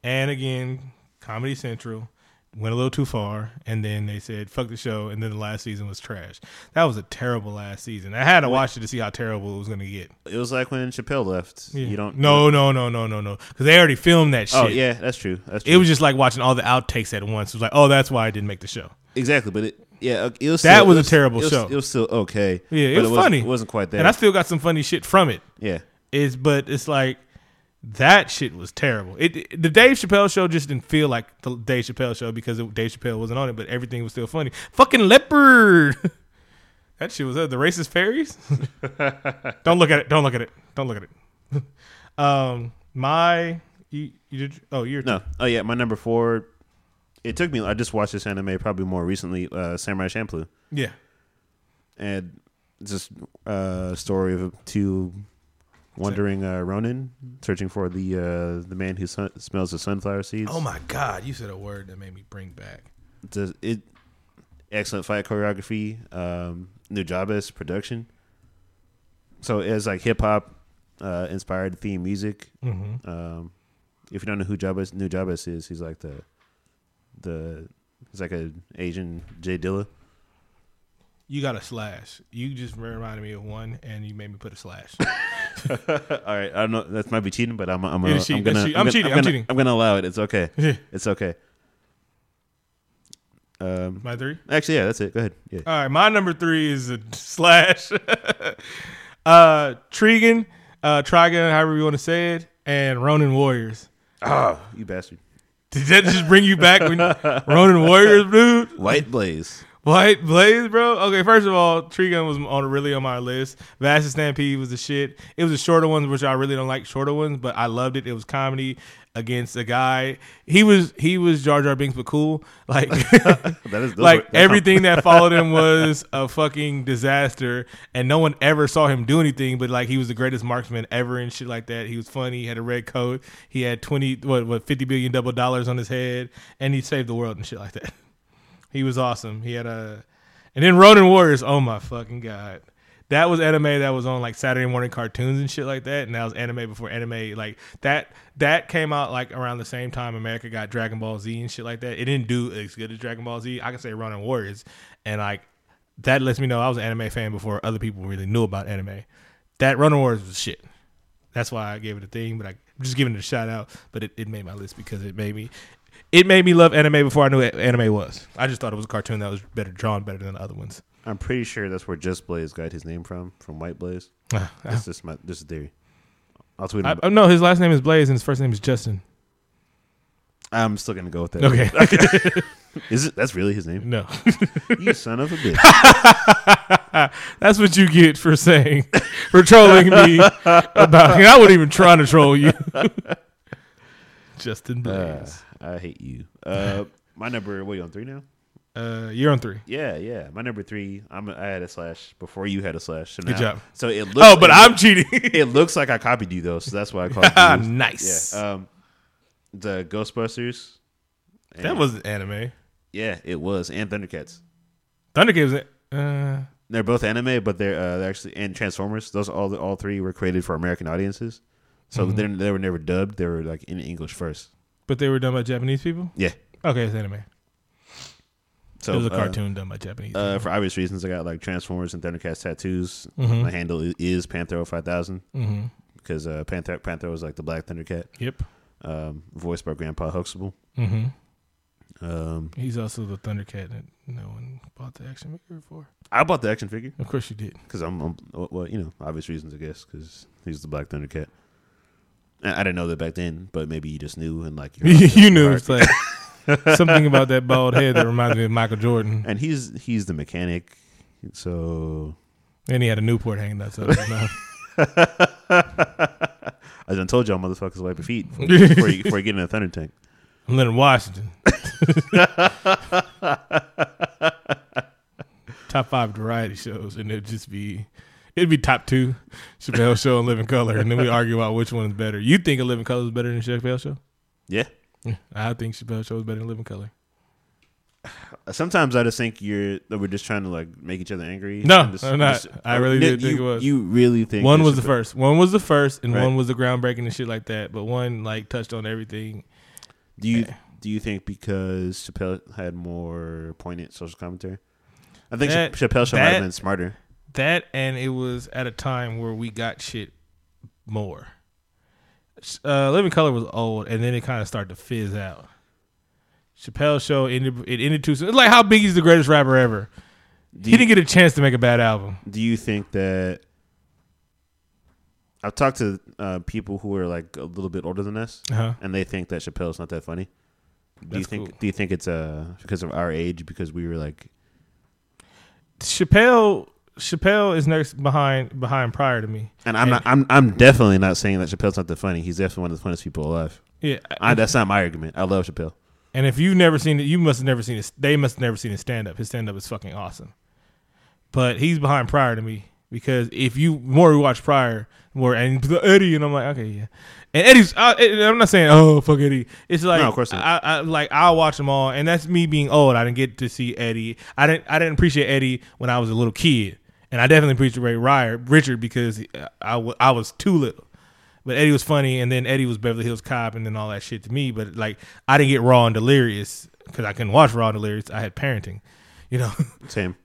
and again comedy central went a little too far and then they said fuck the show and then the last season was trash that was a terrible last season i had to watch it to see how terrible it was going to get
It was like when Chappelle left.
Yeah.
You don't.
no no no no no no because they already filmed that oh, shit
Oh yeah, that's true. That's true.
it was just like watching all the outtakes at once it was like oh that's why i didn't make the show
exactly, but it yeah, uh, it was.
That
still,
was
it
a terrible
it was,
show.
It was still okay.
Yeah, it was
wasn't-
funny.
It wasn't quite there.
and i still got some funny shit from it
yeah,
is but it's like that shit was terrible. It, it- the Dave Chappelle show just didn't feel like the Dave Chappelle show because it, Dave Chappelle wasn't on it, but everything was still funny. Fucking leopard. that shit was uh, the racist fairies. don't look at it. Don't look at it. Don't look at it. um, my you, you did oh you're
no. Oh yeah, my number four. It took me. I just watched this anime probably more recently. Uh, Samurai Champloo,
yeah
and it's just a story of two wandering uh, Ronin searching for the uh, the man who sun- smells the sunflower seeds.
oh my god you said a word that made me bring back
Does it excellent fight choreography, um, Nujabes production. So it's like hip hop uh, inspired theme music.
mm-hmm.
Um, if you don't know who Jabez Nujabes is, he's like the the he's like a Asian Jay Dilla.
You got a slash you just reminded me of one and you made me put a slash
All right, I don't know that might be cheating, but I'm I'm, I'm,
cheating.
gonna
That's.
I'm
I'm
gonna-
cheating.
I'm
I'm
gonna-
cheating.
I'm gonna allow it. It's okay. It's okay. Um,
my three
actually, yeah, that's it. Go ahead. Yeah.
All right, my number three is a slash. uh Trigon, uh Trigon, however you want to say it, and Ronin Warriors.
Oh, you bastard!
Did that just bring you back when Ronin Warriors, dude?
White Blaze.
White Blaze, bro. Okay, first of all, Trigun was on really on my list. Vast Stampede was the shit. It was the shorter ones, which I really don't like shorter ones, but I loved it. It was comedy against a guy. He was he was Jar Jar Binks, but cool. Like
That is
like everything that followed him was a fucking disaster, and no one ever saw him do anything. But like he was the greatest marksman ever and shit like that. He was funny. He had a red coat. He had twenty what what fifty billion double dollars on his head, and he saved the world and shit like that. He was awesome. He had a, and then Ronin Warriors. Oh my fucking god, that was anime that was on like Saturday morning cartoons and shit like that. And that was anime before anime. Like that that came out like around the same time America got Dragon Ball Z and shit like that. It didn't do as good as Dragon Ball Z. I can say Ronin Warriors, and like that lets me know I was an anime fan before other people really knew about anime. That Ronin Warriors was shit. That's why I gave it a thing, but I, I'm just giving it a shout out. But it, it made my list because it made me it made me love anime before I knew what anime was. I just thought it was a cartoon that was better drawn better than the other ones.
I'm pretty sure that's where Just Blaze got his name from, from White Blaze.
I,
That's just my this is theory. I'll tweet. him.
I, no, his last name is Blaze and his first name is Justin.
I'm still gonna go with that.
Okay,
Is it? That's really his name.
no,
you son of a bitch.
that's what you get for saying for trolling me about. I wouldn't even try to troll you. Justin
Uh,
Blaze.
I hate you. Uh, my number. What are you on three now?
Uh, you're on three.
Yeah, yeah. My number three. I'm. I had a slash before you had a slash. So
Good
now-
job.
So it. Looks,
Oh, but I'm cheating.
It looks like I copied you though, so that's why I called you.
nice.
Yeah. Um, the Ghostbusters.
that
And-
was anime.
Yeah, it was, and Thundercats.
Thundercats. Uh,
they're both anime, but they're uh, they're actually and Transformers. Those all all three were created for American audiences, so
Mhm.
they they were never dubbed. They were like in English first.
But they were done by Japanese people.
Yeah.
Okay, it's anime.
So
it was a
uh,
cartoon done by Japanese.
Uh, for obvious reasons, I got like Transformers and Thundercats tattoos.
Mhm.
My handle is Panther 5000
Mhm.
because uh, Panther Panther was like the Black Thundercat,
Yep.
um, voiced by Grandpa Huxtable.
hmm
Um,
He's also the Thundercat that no one bought the action figure for.
I bought the action figure
Of course you did.
because I'm, I'm well, you know, obvious reasons, I guess, because he's the Black Thundercat. I didn't know that back then, but maybe you just knew and like
you knew it's like something about that bald head that reminds me of Michael Jordan.
and he's he's the mechanic, so
And he had a Newport hanging outside his mouth.
I done told y'all motherfuckers wipe your feet before you, before you, before you get in a thunder tank.
I'm Leonard Washington. top five variety shows, and it'd just be it'd be top two Chappelle Show and Living Color, and then we argue about which one is better. You think a Living Color is better than Chappelle Show?
Yeah.
Yeah, I think Chappelle Show is better than Living Color.
Sometimes I just think you're that we're just trying to like make each other angry.
No,
just-
I'm not. I really
you,
didn't think it was.
You really think
One was the first. One was the first, and
Right.
one was the groundbreaking and shit like that. But one like touched on everything.
Do you
Yeah.
do you think because Chappelle had more poignant social commentary? I think
That-
Chappelle show might have been smarter.
That and it was at a time where we got shit more. Uh, Living Color was old, and then it kind of started to fizz out. Chappelle show ended. It ended too soon. It's like how Biggie's the greatest rapper ever.
Do
he
you,
didn't get a chance to make a bad album.
do you think that I've talked to uh, people who are like a little bit older than us,
Uh-huh.
and they think that Chappelle's not that funny. Do you think?
cool.
Do you think it's uh because of our age? Because we were like,
Chappelle. Chappelle is next behind behind prior to me.
and I'm
And-
not. I'm I'm definitely not saying that Chappelle's not that funny. He's definitely one of the funniest people alive.
Yeah,
I, that's not my argument. I love Chappelle.
And if you've never seen it, you must have never seen it. They must have never seen his stand up. His stand up is fucking awesome. But he's behind Pryor to me because if you more we watch Pryor, more and the Eddie, and I'm like, okay, yeah. And Eddie's, I, I'm not saying, oh fuck Eddie. It's like,
No, of course not.
I, I like I'll watch them all, and that's me being old. I didn't get to see Eddie. I didn't, I didn't appreciate Eddie when I was a little kid, and I definitely appreciate Ray Ryer, Richard because I, w- I was too little. But Eddie was funny, and then Eddie was Beverly Hills Cop, and then all that shit to me. But like, I didn't get Raw and Delirious because I couldn't watch Raw and Delirious. I had parenting, you know.
Same.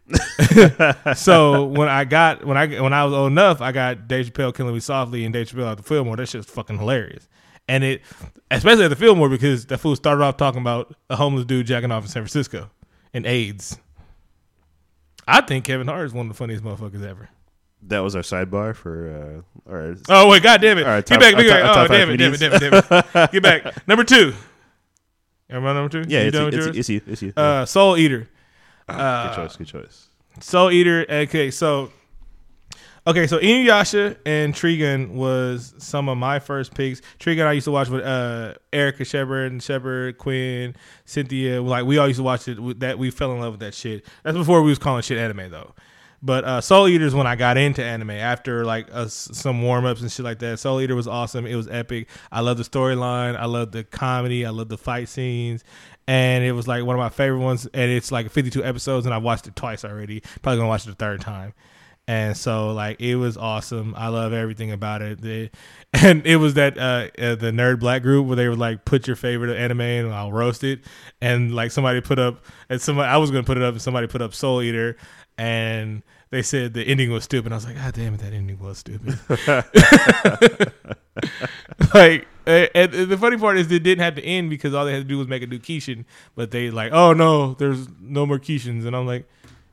so when I got when I when I was old enough, I got Dave Chappelle killing me softly and Dave Chappelle at the Fillmore. That shit's fucking hilarious. And it, especially at the Fillmore, because that fool started off talking about a homeless dude jacking off in San Francisco and AIDS. I think Kevin Hart is one of the funniest motherfuckers ever.
That was our sidebar for uh, our
Oh wait, god damn it!
All right,
get back,
our
get
top-
back.
our
Oh
top
damn it, damn it, damn it, damn it. Get back. Number two. Am I number two?
yeah.
you
It's,
done with
it's,
yours?
it's you. It's you.
uh, Soul Eater.
good
Uh,
choice. Good choice.
Soul Eater. Okay, so okay, so Inuyasha and Trigun was some of my first picks. Trigun I used to watch with uh, Erica Shepard Shepard, Quinn, Cynthia. Like we all used to watch it. That we fell in love with that shit. That's before we was calling shit anime though. But uh, Soul Eater is when I got into anime after like uh, some warm ups and shit like that. Soul Eater was awesome. It was epic. I love the storyline. I love the comedy. I love the fight scenes. And it was like one of my favorite ones. And it's like 52 episodes, and I watched it twice already. Probably gonna watch it a third time. And so like it was awesome. I love everything about it. The, and it was that uh, uh the nerd black group where they would like put your favorite anime and I'll roast it. And like somebody put up and somebody I was gonna put it up and somebody put up Soul Eater and they said the ending was stupid. I was like, God damn it, that ending was stupid. like, and, the funny part is it didn't have to end because all they had to do was make a new Kishin. But they like, oh no, there's no more Kishins, and I'm like,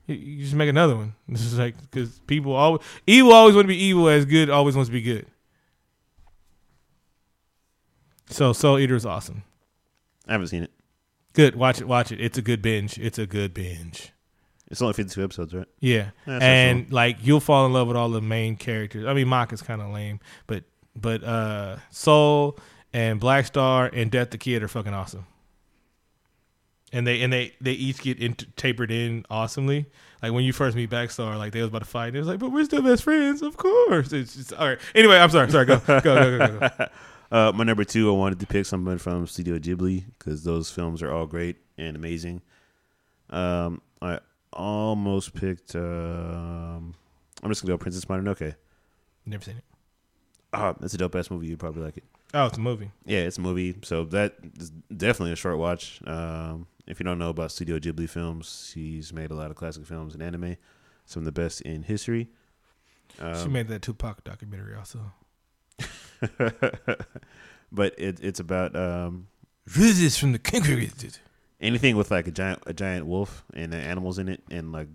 you- just make another one. This is like because people always evil always want to be evil, as good always wants to be good. So Soul Eater is awesome.
I haven't seen it.
Good, watch it, watch it. It's a good binge. It's a good binge.
It's only 52 episodes, right?
Yeah,
That's
and like you'll fall in love with all the main characters. I mean, Maka is kind of lame, but but uh Soul and Black Star and Death the Kid are fucking awesome. And they and they they each get in, tapered in awesomely. Like when you first meet Black Star, like they was about to fight, and it was like, but we're still best friends, of course. It's just all right. Anyway, I'm sorry, sorry. Go go go go go. go.
Uh, my number two, I wanted to pick someone from Studio Ghibli because those films are all great and amazing. Um, I almost picked. Um, I'm just gonna go Princess Mononoke.
Never seen it.
Ah, that's a dope ass movie. You'd probably like it.
Oh, it's a movie.
Yeah, it's a movie. So that is definitely a short watch. Um, if you don't know about Studio Ghibli films, he's made a lot of classic films and anime, some of the best in history. Um,
she made that Tupac documentary also.
but it, it's about um,
Visits from the
anything with like a giant a giant wolf and uh, animals in it, and like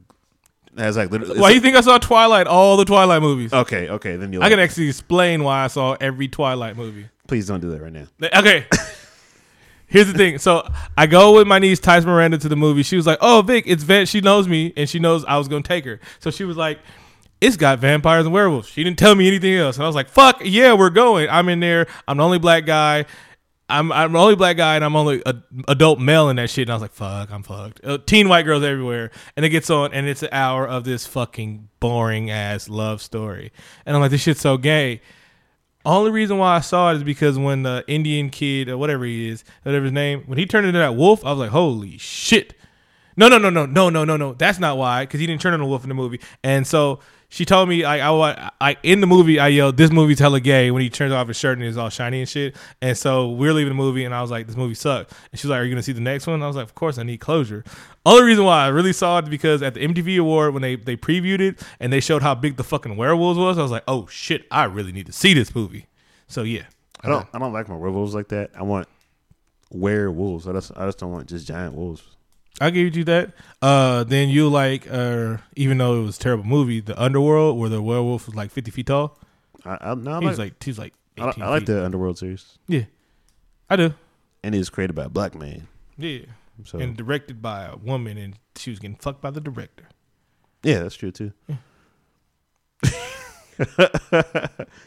has like literally.
Why you think I saw Twilight? All the Twilight movies.
okay, okay, then you.
I can actually explain why I saw every Twilight movie.
Please don't do that right now.
Okay. Here's the thing. So I go with my niece Tice Miranda to the movie. She was like, "Oh, Vic, it's Van." She knows me, and she knows I was gonna take her. So she was like, "It's got vampires and werewolves." She didn't tell me anything else, and I was like, "Fuck yeah, we're going." I'm in there. I'm the only black guy. I'm I'm the only black guy, and I'm only a adult male in that shit. And I was like, "Fuck, I'm fucked." Uh, teen white girls everywhere, and it gets on, and it's an hour of this fucking boring ass love story, and I'm like, "This shit's so gay." Only reason why I saw it is because when the Indian kid or whatever he is, whatever his name, when he turned into that wolf, I was like, holy shit. No, no, no, no, no, no, no, no. That's not why, because he didn't turn into a wolf in the movie. And so she told me, like I, I, in the movie, I yelled, "This movie's hella gay" when he turns off his shirt and it's all shiny and shit. And so we're leaving the movie, and I was like, "This movie sucked." And she's like, "Are you gonna see the next one?" And I was like, "Of course, I need closure." Only reason why I really saw it because at the MTV Award when they they previewed it and they showed how big the fucking werewolves was, I was like, "Oh shit, I really need to see this movie." So yeah,
I don't. I don't like my werewolves like that. I want werewolves. I just. I just don't want just giant wolves.
I give you that. Uh, then you like, uh, even though it was a terrible movie, the Underworld where the werewolf was like fifty feet tall.
I, I, no, I
He
like,
was like he was like
I, I like the Underworld series,
Yeah, I do.
and it was created by a black man.
Yeah,
So
and directed by a woman, and she was getting fucked by the director.
yeah, that's true too.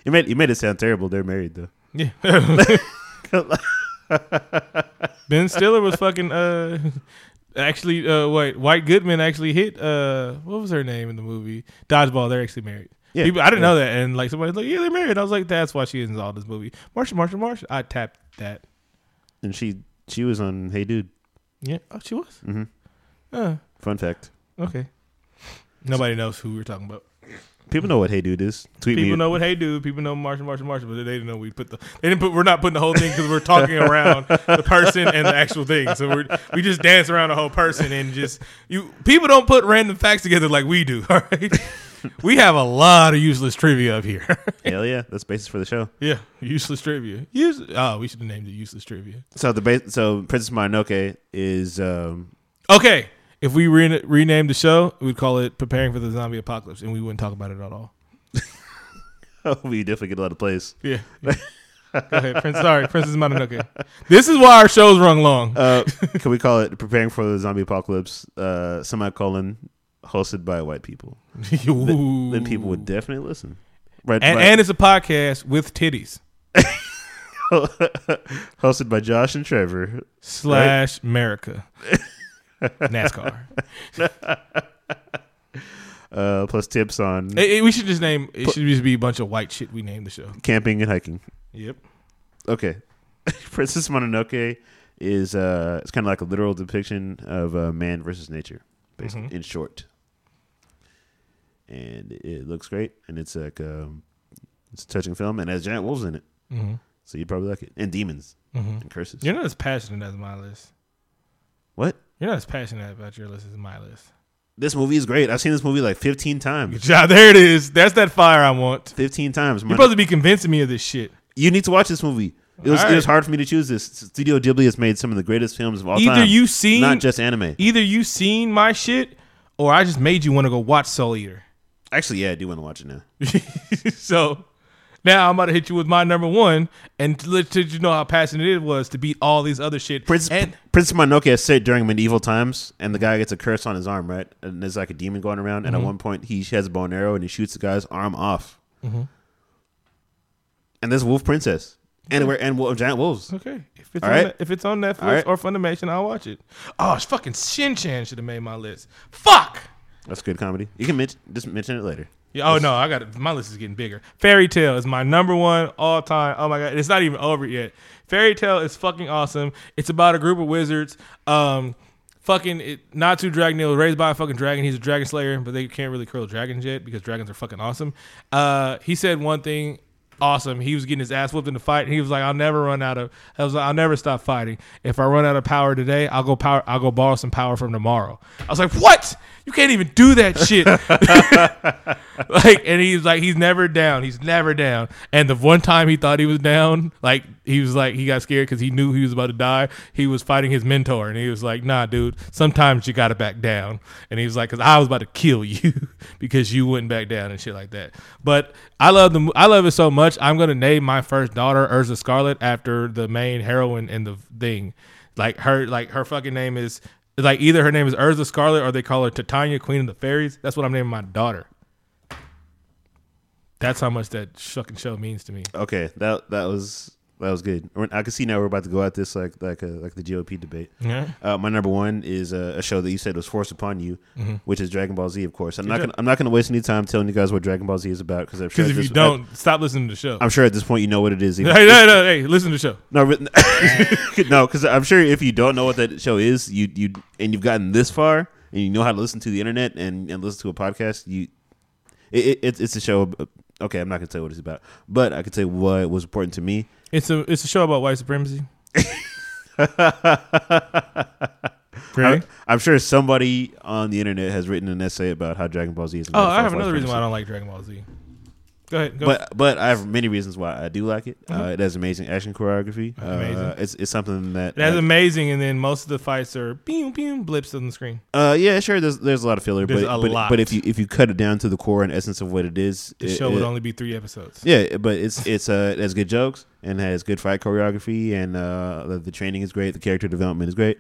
you made you made it sound terrible. They're married though.
Yeah. ben Stiller was fucking uh actually uh wait White Goodman actually hit uh what was her name in the movie? Dodgeball they're actually married.
Yeah,
People- I didn't
yeah.
know that. And like somebody's like yeah they're married. I was like that's why she is in all this movie. Marsha Marsha Marsha I tapped that.
And she she was on Hey Dude.
yeah. Oh she was?
Hmm
uh.
Fun fact:
okay. Nobody knows who we're talking about
People know what Hey Dude is. Tweet
people
me.
know what hey dude. People know Marsha Marsha Marsha but they didn't know we put the they didn't put we're not putting the whole thing because we're talking around the person and the actual thing. So we we just dance around the whole person and just you people don't put random facts together like we do all right? We have a lot of useless trivia up here.
Hell yeah, that's basis for the show.
yeah useless trivia. Use, oh we should have named it useless trivia.
So the base, so Princess Mononoke is um
okay if we re- rename the show we'd call it preparing for the zombie apocalypse and we wouldn't talk about it at all
we definitely get a lot of plays.
yeah Go ahead, Prince. Sorry, Princess Mononoke. This is why our shows run long.
Uh, can we call it preparing for the zombie apocalypse? Uh, semicolon hosted by white people.
Ooh.
Then people would definitely listen. Right,
and,
right.
and it's a podcast with titties
hosted by Josh and Trevor.
slash America NASCAR.
Uh, plus tips on
Eh, eh, we should just name. It should just be a bunch of white shit. We name the show.
camping and hiking.
Yep.
Okay, Princess Mononoke is uh, it's kind of like a literal depiction of uh, man versus nature, basically
Mhm.
in short. And it looks great, and it's like um, it's a touching film, and has giant wolves in it,
Mm-hmm.
so you'd probably like it, and demons
Mm-hmm.
and curses.
You're not as passionate as my list.
What?
You're not as passionate about your list as my list.
This movie is great. I've seen this movie like fifteen
Good
times.
job. There it is. That's that fire I want.
Fifteen times.
You're supposed to be convincing me of this shit.
You need to watch this movie. It was
All
it was
right.
hard for me to choose this. Studio Ghibli has made some of the greatest films of all
Either
time.
Either you seen,
not just anime.
either you seen my shit, or I just made you want to go watch Soul Eater.
Actually, yeah, I do want to watch it now.
so now I'm about to hit you with my number one and let you know how passionate it was to beat all these other shit.
Prince
and
Princess Mononoke is set during medieval times, and the guy gets a curse on his arm, right? And there's like a demon going around, and at
Mhm.
one point he has a bow and arrow, and he shoots the guy's arm off.
Mhm.
And there's Wolf Princess, and we're and wolf, giant wolves.
okay, if it's
All
on,
right.
If it's on Netflix
right.
or Funimation, I'll watch it. Oh, it's fucking Shin Chan should have made my list. Fuck.
That's good comedy. You can mention just mention it later.
Yeah, oh no, I got. My list is getting bigger. Fairy Tail is my number one all time. Oh my god, it's not even over yet. Fairy Tail is fucking awesome. It's about a group of wizards. Um, fucking it, Natsu Dragneel was raised by a fucking dragon. He's a dragon slayer, but they can't really kill dragons yet because dragons are fucking awesome. Uh, he said one thing awesome. He was getting his ass whipped in the fight, and he was like, "I'll never run out of. I was like, I'll never stop fighting. If I run out of power today, I'll go power. I'll go borrow some power from tomorrow." I was like, "What? You can't even do that shit." like, and he's like, he's never down. He's never down. And the one time he thought he was down, like he was like he got scared because he knew he was about to die. He was fighting his mentor, and he was like, "Nah, dude. Sometimes you got to back down." And he was like, "Cause I was about to kill you because you wouldn't back down and shit like that." But I love the I love it so much. I'm gonna name my first daughter Erza Scarlet after the main heroine in the thing. Like her, like her fucking name is like either her name is Erza Scarlet or they call her Titania, Queen of the Fairies. That's what I'm naming my daughter. That's how much that fucking show means to me.
Okay, that that was that was good. I can see now we're about to go at this like like a, like the GOP debate.
Yeah.
Uh, my number one is a, a show that you said was forced upon you,
Mhm.
which is Dragon Ball Z. Of course, I'm not gonna I'm not gonna waste any time telling you guys what Dragon Ball Z is about because I'm sure
Because
at
if you
this-
don't, stop listening to the show.
I, am sure at this point you know what it is.
Hey,
even-
no, no, hey, listen to the show.
No, no, because I'm sure if you don't know what that show is, you you and you've gotten this far and you know how to listen to the internet and, and listen to a podcast, you it, it, it's it's a show. Okay, I'm not gonna tell you what it's about, but I can tell you what was important to me.
It's a it's a show about white supremacy.
I,
Really?
I'm sure somebody on the internet has written an essay about how Dragon Ball Z is.
Oh, I have another reason why I don't like Dragon Ball Z. Go ahead. Go.
But but I have many reasons why I do like it. Uh,
Mhm.
it has amazing action choreography. Uh,
Amazing.
it's it's something that
That's
uh,
amazing, and then most of the fights are beam beam blips on the screen.
Uh, yeah, sure. There's there's a lot of filler,
There's
but
a
but,
lot.
but if you if you cut it down to the core and essence of what it is,
The
it-
show would only be three episodes.
yeah, but it's it's uh it has good jokes and has good fight choreography and uh the, the training is great, the character development is great.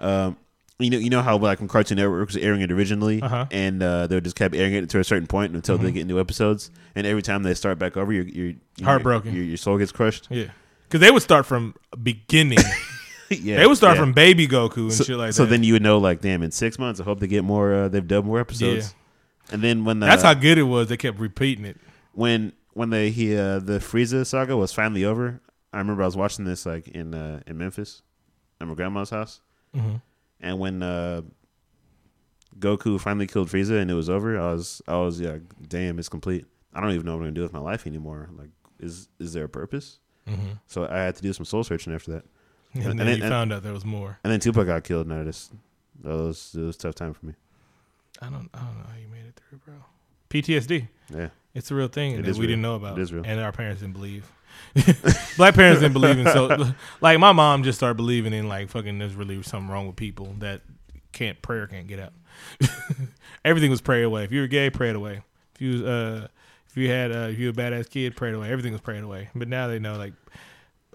Um, you know you know how like when Cartoon Network was airing it originally,
Uh-huh.
and uh, they just kept airing it to a certain point until they
Mhm.
get new episodes, and every time they start back over, you're, you're,
Heartbroken.
Your, your soul gets crushed.
Yeah, because they would start from beginning.
yeah,
they would start
yeah.
from Baby Goku and
so,
shit like
so
that.
So then you would know like, damn, in six months, I hope they get more. Uh, they've dubbed more episodes. Yeah. And then when the,
That's how good it was. They kept repeating it.
when when the he uh, the Frieza saga was finally over, I remember I was watching this like in uh, in Memphis, at my grandma's house,
hmm
and when uh, Goku finally killed Frieza and it was over, I was I was yeah, damn, it's complete. I don't even know what I'm gonna do with my life anymore. Like, is is there a purpose?
hmm
So I had to do some soul searching after that.
And,
And-
then
and-
you
and-
found out there was more.
And then Tupac got killed, and I just that was it was a tough time for me.
I don't. I don't know how you made it through, bro. PTSD.
Yeah,
It's a real thing
It
that we
real.
didn't know about.
It is real.
And our parents didn't believe. Black parents didn't believe in so like my mom just started believing in like fucking there's really something wrong with people that can't prayer can't get out. Everything was prayed away. If you were gay, pray it away. If you was, uh if you had uh if you were a badass kid, pray it away. Everything was prayed away. But now they know like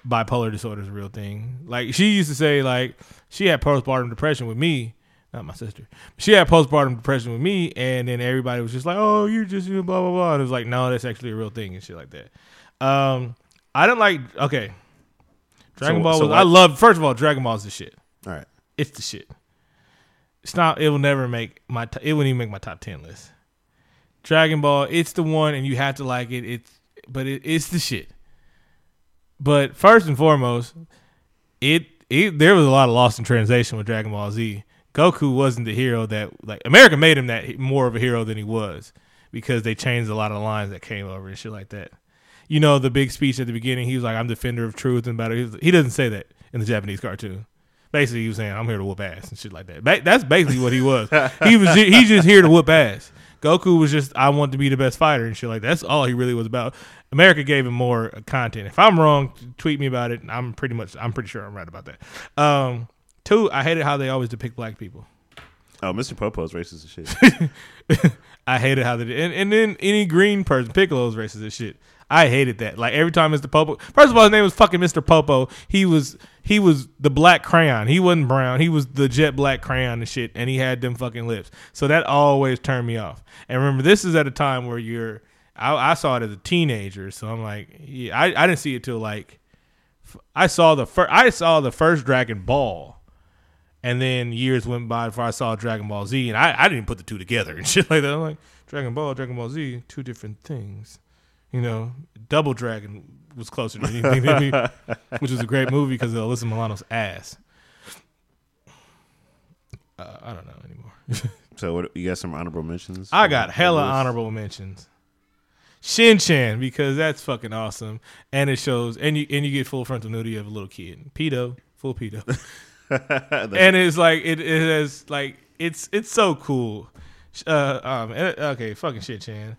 bipolar disorder is a real thing. Like she used to say like she had postpartum depression with me. Not my sister. She had postpartum depression with me, and then everybody was just like, "Oh, you're just you know, blah blah blah." And it was like, "No, that's actually a real thing and shit like that." Um, I didn't like. Okay, Dragon
So-
Ball
so
was. I love. First of all, Dragon Ball is the shit.
all right.
It's the shit. It's not. It will never make my. It wouldn't even make my top ten list. Dragon Ball. It's the one, and you have to like it. It's but it, it's the shit. But first and foremost, it it there was a lot of lost in translation with Dragon Ball Z. Goku wasn't the hero that like America made him that more of a hero than he was because they changed a lot of lines that came over and shit like that. You know the big speech at the beginning. He was like, "I'm defender of truth and better." He, doesn't say that in the Japanese cartoon. Basically, he was saying, "I'm here to whoop ass" and shit like that. Ba- that's basically what he was. he was ju- he's just here to whoop ass. Goku was just, "I want to be the best fighter" and shit like that. That's all he really was about. America gave him more content. If I'm wrong, tweet me about it. I'm pretty much, I'm pretty sure I'm right about that. Um, two, I hated how they always depict black people.
Oh, Mr. Popo's racist as shit.
I hated how they did. And, and then any green person, Piccolo's racist as shit. I hated that. Like every time Mr. Popo. First of all, his name was fucking Mr. Popo. He was he was the black crayon. He wasn't brown. He was the jet black crayon and shit. And he had them fucking lips. So that always turned me off. And remember, this is at a time where you're. I, I saw it as a teenager, so I'm like, yeah, I, I didn't see it till like. I saw the first. I saw the first Dragon Ball. And then years went by before I saw Dragon Ball Z, and I, I didn't even put the two together and shit like that. I'm like, Dragon Ball, Dragon Ball Z, two different things. You know, Double Dragon was closer to anything to me, which was a great movie because of Alyssa Milano's ass. Uh, I don't know anymore.
So what, you got some honorable mentions?
I got hella honorable mentions. Shin Chan because that's fucking awesome, and it shows, and you and you get full frontal nudity of a little kid, pedo, full pedo, and it's like it, it has like it's it's so cool. Uh, um, eh, okay, fucking shit, Chan.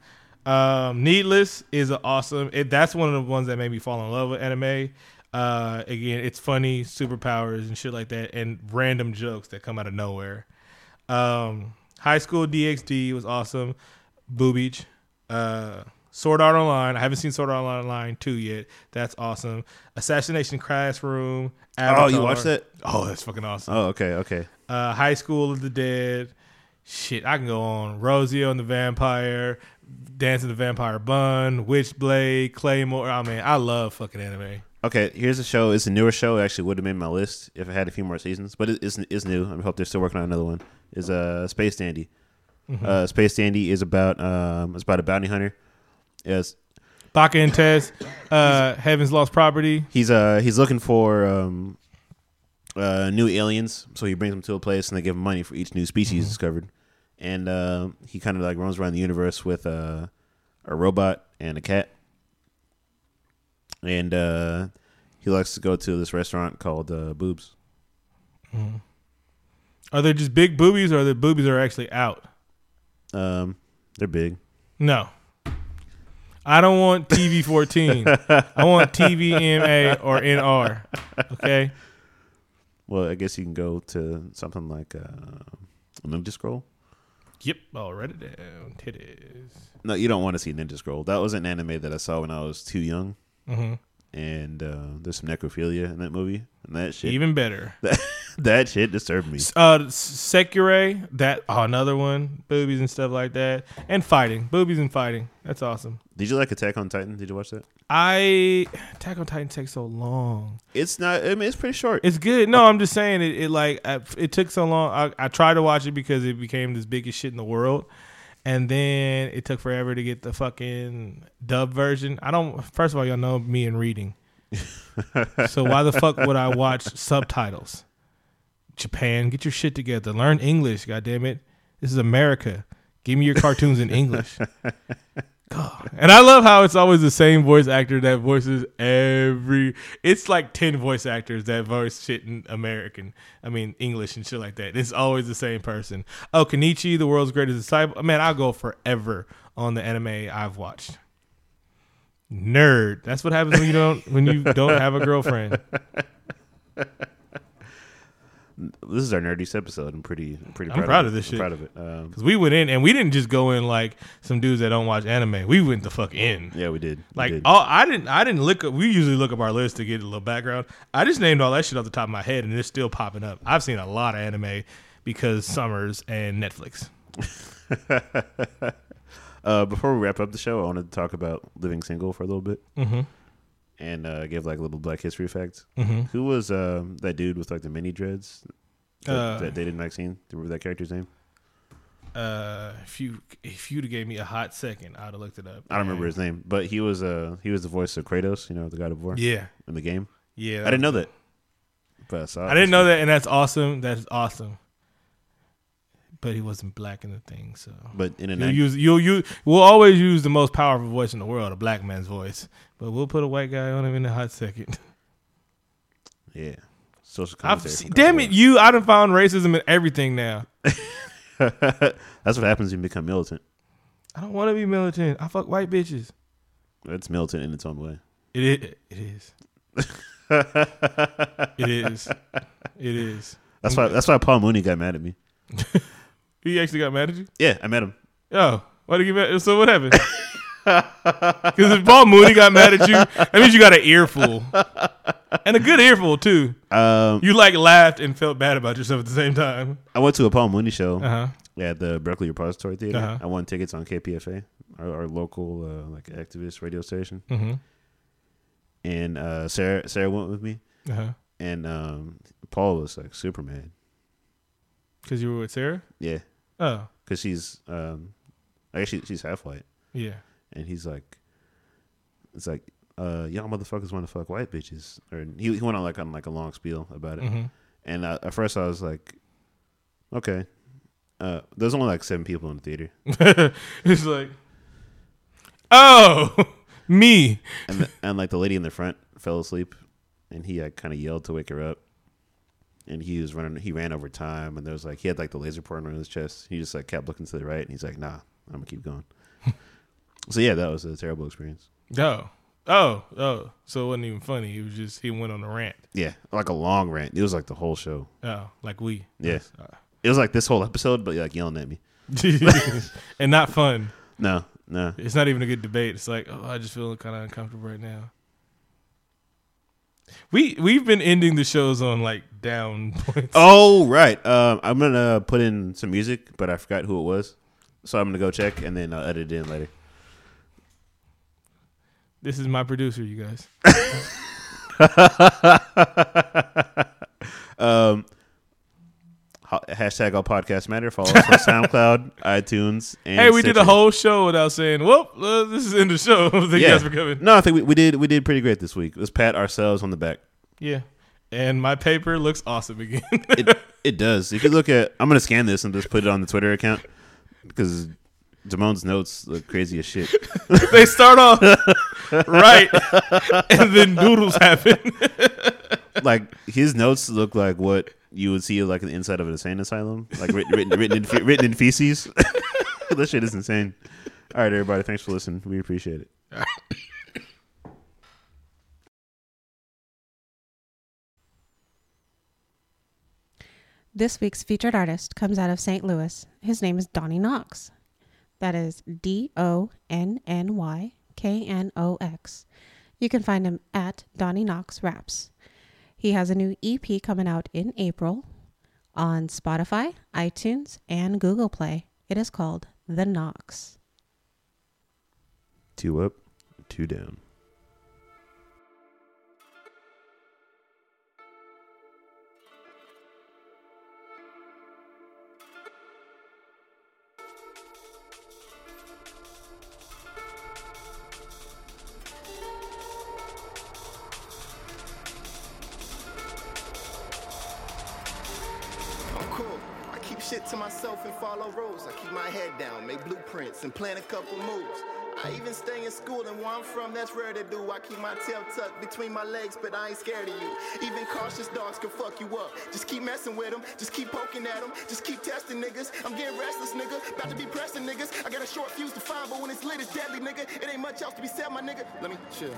Um, Needless is awesome. It, that's one of the ones that made me fall in love with anime. Uh, again, it's funny, superpowers and shit like that, and random jokes that come out of nowhere. Um, High School DxD was awesome. Boo Beach. Uh, Sword Art Online. I haven't seen Sword Art Online 2 yet. That's awesome. Assassination Classroom.
oh, you watched that?
Oh, that's fucking awesome.
Oh, okay, okay.
Uh, High School of the Dead. Shit, I can go on. Rosio and the Vampire. Dance of the Vampire Bun. Witchblade. Claymore. I mean, I love fucking anime.
Okay, here's a show. It's a newer show. It actually would have made my list if it had a few more seasons, but it, it's it's new. I hope they're still working on another one. Is uh Space Dandy. Uh, Space Dandy is about um it's about a bounty hunter. Yes,
Baka and Test. Uh, Heaven's Lost Property.
he's uh he's looking for um uh new aliens, so he brings them to a place and they give him money for each new species discovered, and uh, he kind of like roams around the universe with uh, a robot and a cat, and uh, he likes to go to this restaurant called uh, Boobs.
Are they just big boobies or the boobies are actually out?
Um, they're big.
No. I don't want TV 14. I want TVMA or NR. Okay?
Well, I guess you can go to something like uh, a Ninja Scroll.
Yep. I'll write it down. Titties.
No, you don't want to see Ninja Scroll. That was an anime that I saw when I was too young,
hmm
and uh, there's some necrophilia in that movie, and that shit,
Even better.
that shit disturbed me.
Uh, Sekirei, that oh, another one, boobies and stuff like that, and fighting, boobies and fighting. That's awesome.
Did you like Attack on Titan? Did you watch that?
I Attack on Titan takes so long.
It's not. I mean, it's pretty short.
It's good. No, I'm just saying it. It like I- it took so long. I, I tried to watch it because it became this biggest shit in the world, and then it took forever to get the fucking dub version. I don't. First of all, y'all know me and reading, so why the fuck would I watch subtitles? Japan, get your shit together. Learn English. God damn it. This is America. Give me your cartoons in English. God. And I love how it's always the same voice actor that voices every. It's like ten voice actors that voice shit in American. I mean English and shit like that. It's always the same person. Oh, Kenichi, the world's greatest disciple. Man, I'll go forever on the anime I've watched. Nerd. That's what happens when you don't when you don't have a girlfriend.
This is our nerdiest episode. I'm pretty, pretty.
I'm
Proud,
proud
of,
of this
it.
shit.
I'm proud of it. Um,
Cause we went in and we didn't just go in like some dudes that don't watch anime. We went the fuck in.
yeah, we did. We
Like
did.
all I didn't I didn't look up we usually look up our list to get a little background. I just named all that shit off the top of my head and it's still popping up. I've seen a lot of anime because Summers and Netflix.
uh, before we wrap up the show, I wanted to talk about living single for a little bit
Mm-hmm.
And uh, give like a little Black History facts.
Mm-hmm.
Who was um, that dude with like the mini dreads that,
Uh,
that dated Maxine? Do you remember that character's name?
Uh if you if you'd have gave me a hot second, I'd have looked it up.
I don't remember his name, but he was uh he was the voice of Kratos, you know, the God of War
Yeah.
in the game.
Yeah.
I didn't know that, but I saw.
I didn't know that and that's awesome. That's awesome. But he wasn't black in the thing, so
But in a
You'll use you'll use we'll always use the most powerful voice in the world, a black man's voice. But we'll put a white guy on him in a hot second.
yeah, social commentary.
damn it, you! I done found racism in everything now.
That's what happens when you become militant.
I don't want to be militant. I fuck white bitches.
It's militant in its own way.
It is. It is. it is. It is.
That's why. That's why Paul Mooney got mad at me.
He actually got mad at you.
Yeah, I met him.
Oh, why did he get mad? So what happened? Because if Paul Mooney got mad at you, that means you got an earful, and a good earful too.
Um,
You like laughed and felt bad about yourself at the same time.
I went to a Paul Mooney show
Uh huh.
at the Berkeley Repository Theater.
Uh-huh.
I won tickets on KPFA, our, our local uh, like activist radio station,
Mm-hmm.
and uh, Sarah Sarah went with me,
Uh huh.
and um, Paul was like super mad.
Because you were with Sarah.
Yeah,
Oh,
because she's um, actually she's half white,
yeah.
and he's like, it's like. Uh, y'all motherfuckers want to fuck white bitches, or he, he went on like on like a long spiel about it.
Mm-hmm.
And I, at first, I was like, okay. Uh, there's only like seven people in the theater,
it's like, oh, me.
and the, and like the lady in the front fell asleep, and he like, kind of yelled to wake her up. And he was running. He ran over time, and there was like he had like the laser pointer on his chest. He just like kept looking to the right, and he's like, "Nah, I'm gonna keep going." so yeah, that was a terrible experience.
Oh, oh, oh. So it wasn't even funny. It was just he went on a rant.
Yeah, like a long rant. It was like the whole show.
Oh, like we.
Yeah, uh, it was like this whole episode, but like yelling at me.
and not fun.
No, no.
It's not even a good debate. It's like, oh, I just feel kind of uncomfortable right now. We we've been ending the shows on like down points.
Oh right. Um, I'm gonna put in some music, but I forgot who it was, so I'm gonna go check and then I'll edit it in later.
This is my producer, you guys.
um, hashtag all podcast matter. Follow us on SoundCloud, iTunes, and
hey, we did a whole show without saying, "Well, uh, this is in the show." Thank you guys for coming.
No, I think we, we did we did pretty great this week. Let's pat ourselves on the back.
Yeah, and my paper looks awesome again.
It it does. If you look at, I'm gonna scan this and just put it on the Twitter account because Damone's notes look crazy as shit.
they start off right, and then noodles happen.
like his notes look like what you would see like the inside of an insane asylum, like written written written in, written in feces. this shit is insane. All right, everybody, thanks for listening. We appreciate it.
This week's featured artist comes out of St. Louis. His name is Donny Knox. That is D O N N Y K N O X. You can find him at Donny Knox Raps. He has a new EP coming out in April on Spotify, iTunes, and Google Play. It is called The Knox.
Two up, two down.
Blueprints, and plan a couple moves. I even stay in school, and where I'm from, that's rare to do. I keep my tail tucked between my legs, but I ain't scared of you. Even cautious dogs can fuck you up. Just keep messing with them, just keep poking at them, just keep testing niggas. I'm getting restless, nigga. About to be pressing niggas. I got a short fuse to find, but when it's lit, it's deadly, nigga. It ain't much else to be said, my nigga. Let me chill.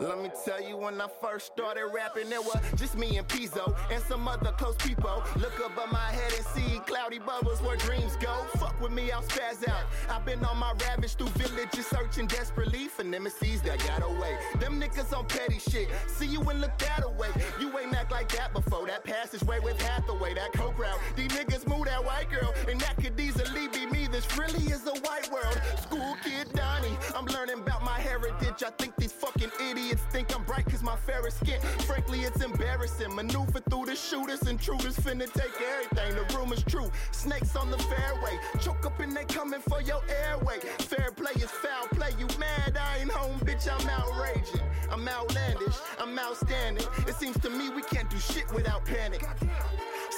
Let me tell you, when I first started rapping, it was just me and Pizzo and some other close people. Look up above my head and see cloudy bubbles where dreams go. Fuck with me, I'll spaz out. I've been on my ravage through villages, searching desperately for nemesis that got away. Them niggas on petty shit. See you and look that away. You ain't act like that before. That passageway with Hathaway, that coke route. These niggas move that white girl, and that could easily be me. This really is a white world. School kid Donny, I'm learning about my heritage. I think these fucking idiots think I'm bright cause my fair skin. Frankly, it's embarrassing. Maneuver through the shooters, intruders finna take everything. The rumor's true. Snakes on the fairway. Choke up and they coming for your airway. Fair play is foul play. You mad? Ain't home, bitch. I'm outraging. I'm outlandish. I'm outstanding. It seems to me we can't do shit without panic.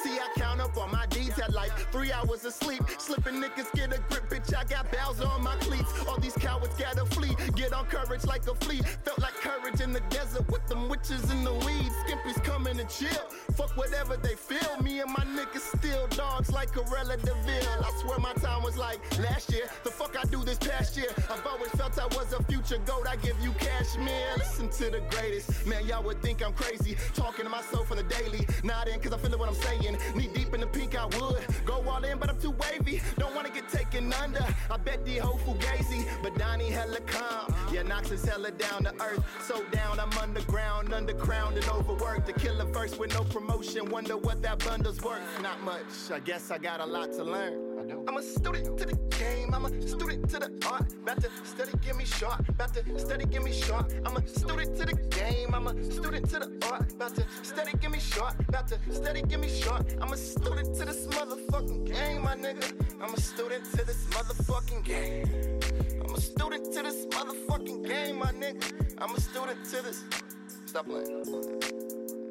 See, I count up on my deeds at like three hours of sleep. Slipping niggas get a grip, bitch. I got Bowser on my cleats. All these cowards gotta flee. Get on courage like a flea. Felt like courage in the desert with them witches in the weeds. Skimpies coming to chill. Fuck whatever they feel. Me and my niggas still dogs like Cruella De Vil. I swear my time was like last year. The fuck I do this past year. I've always felt I was a future goat. I give you cashmere. Listen to the greatest. Man, y'all would think I'm crazy. Talking to myself on the daily. Not in cause I feel what I'm saying. Knee deep in the pink, I would go all in, but I'm too wavy. Don't wanna get taken under. I bet the whole fugazi, but Donny hella calm. Yeah, Knox is hella down to earth. So down, I'm underground, underground and overworked. The killer verse with no promotion. Wonder what that bundle's worth. Not much. I guess I got a lot to learn. I'm a student to the game. I'm a student to the art. About to study, give me short. About to study, give me short. I'm a student to the game. I'm a student to the art. About to study, give me short. About to study, give me short. I'm a student to this motherfucking game, my nigga. I'm a student to this motherfucking game. I'm a student to this motherfucking game, my nigga. I'm a student to this. Stop playing.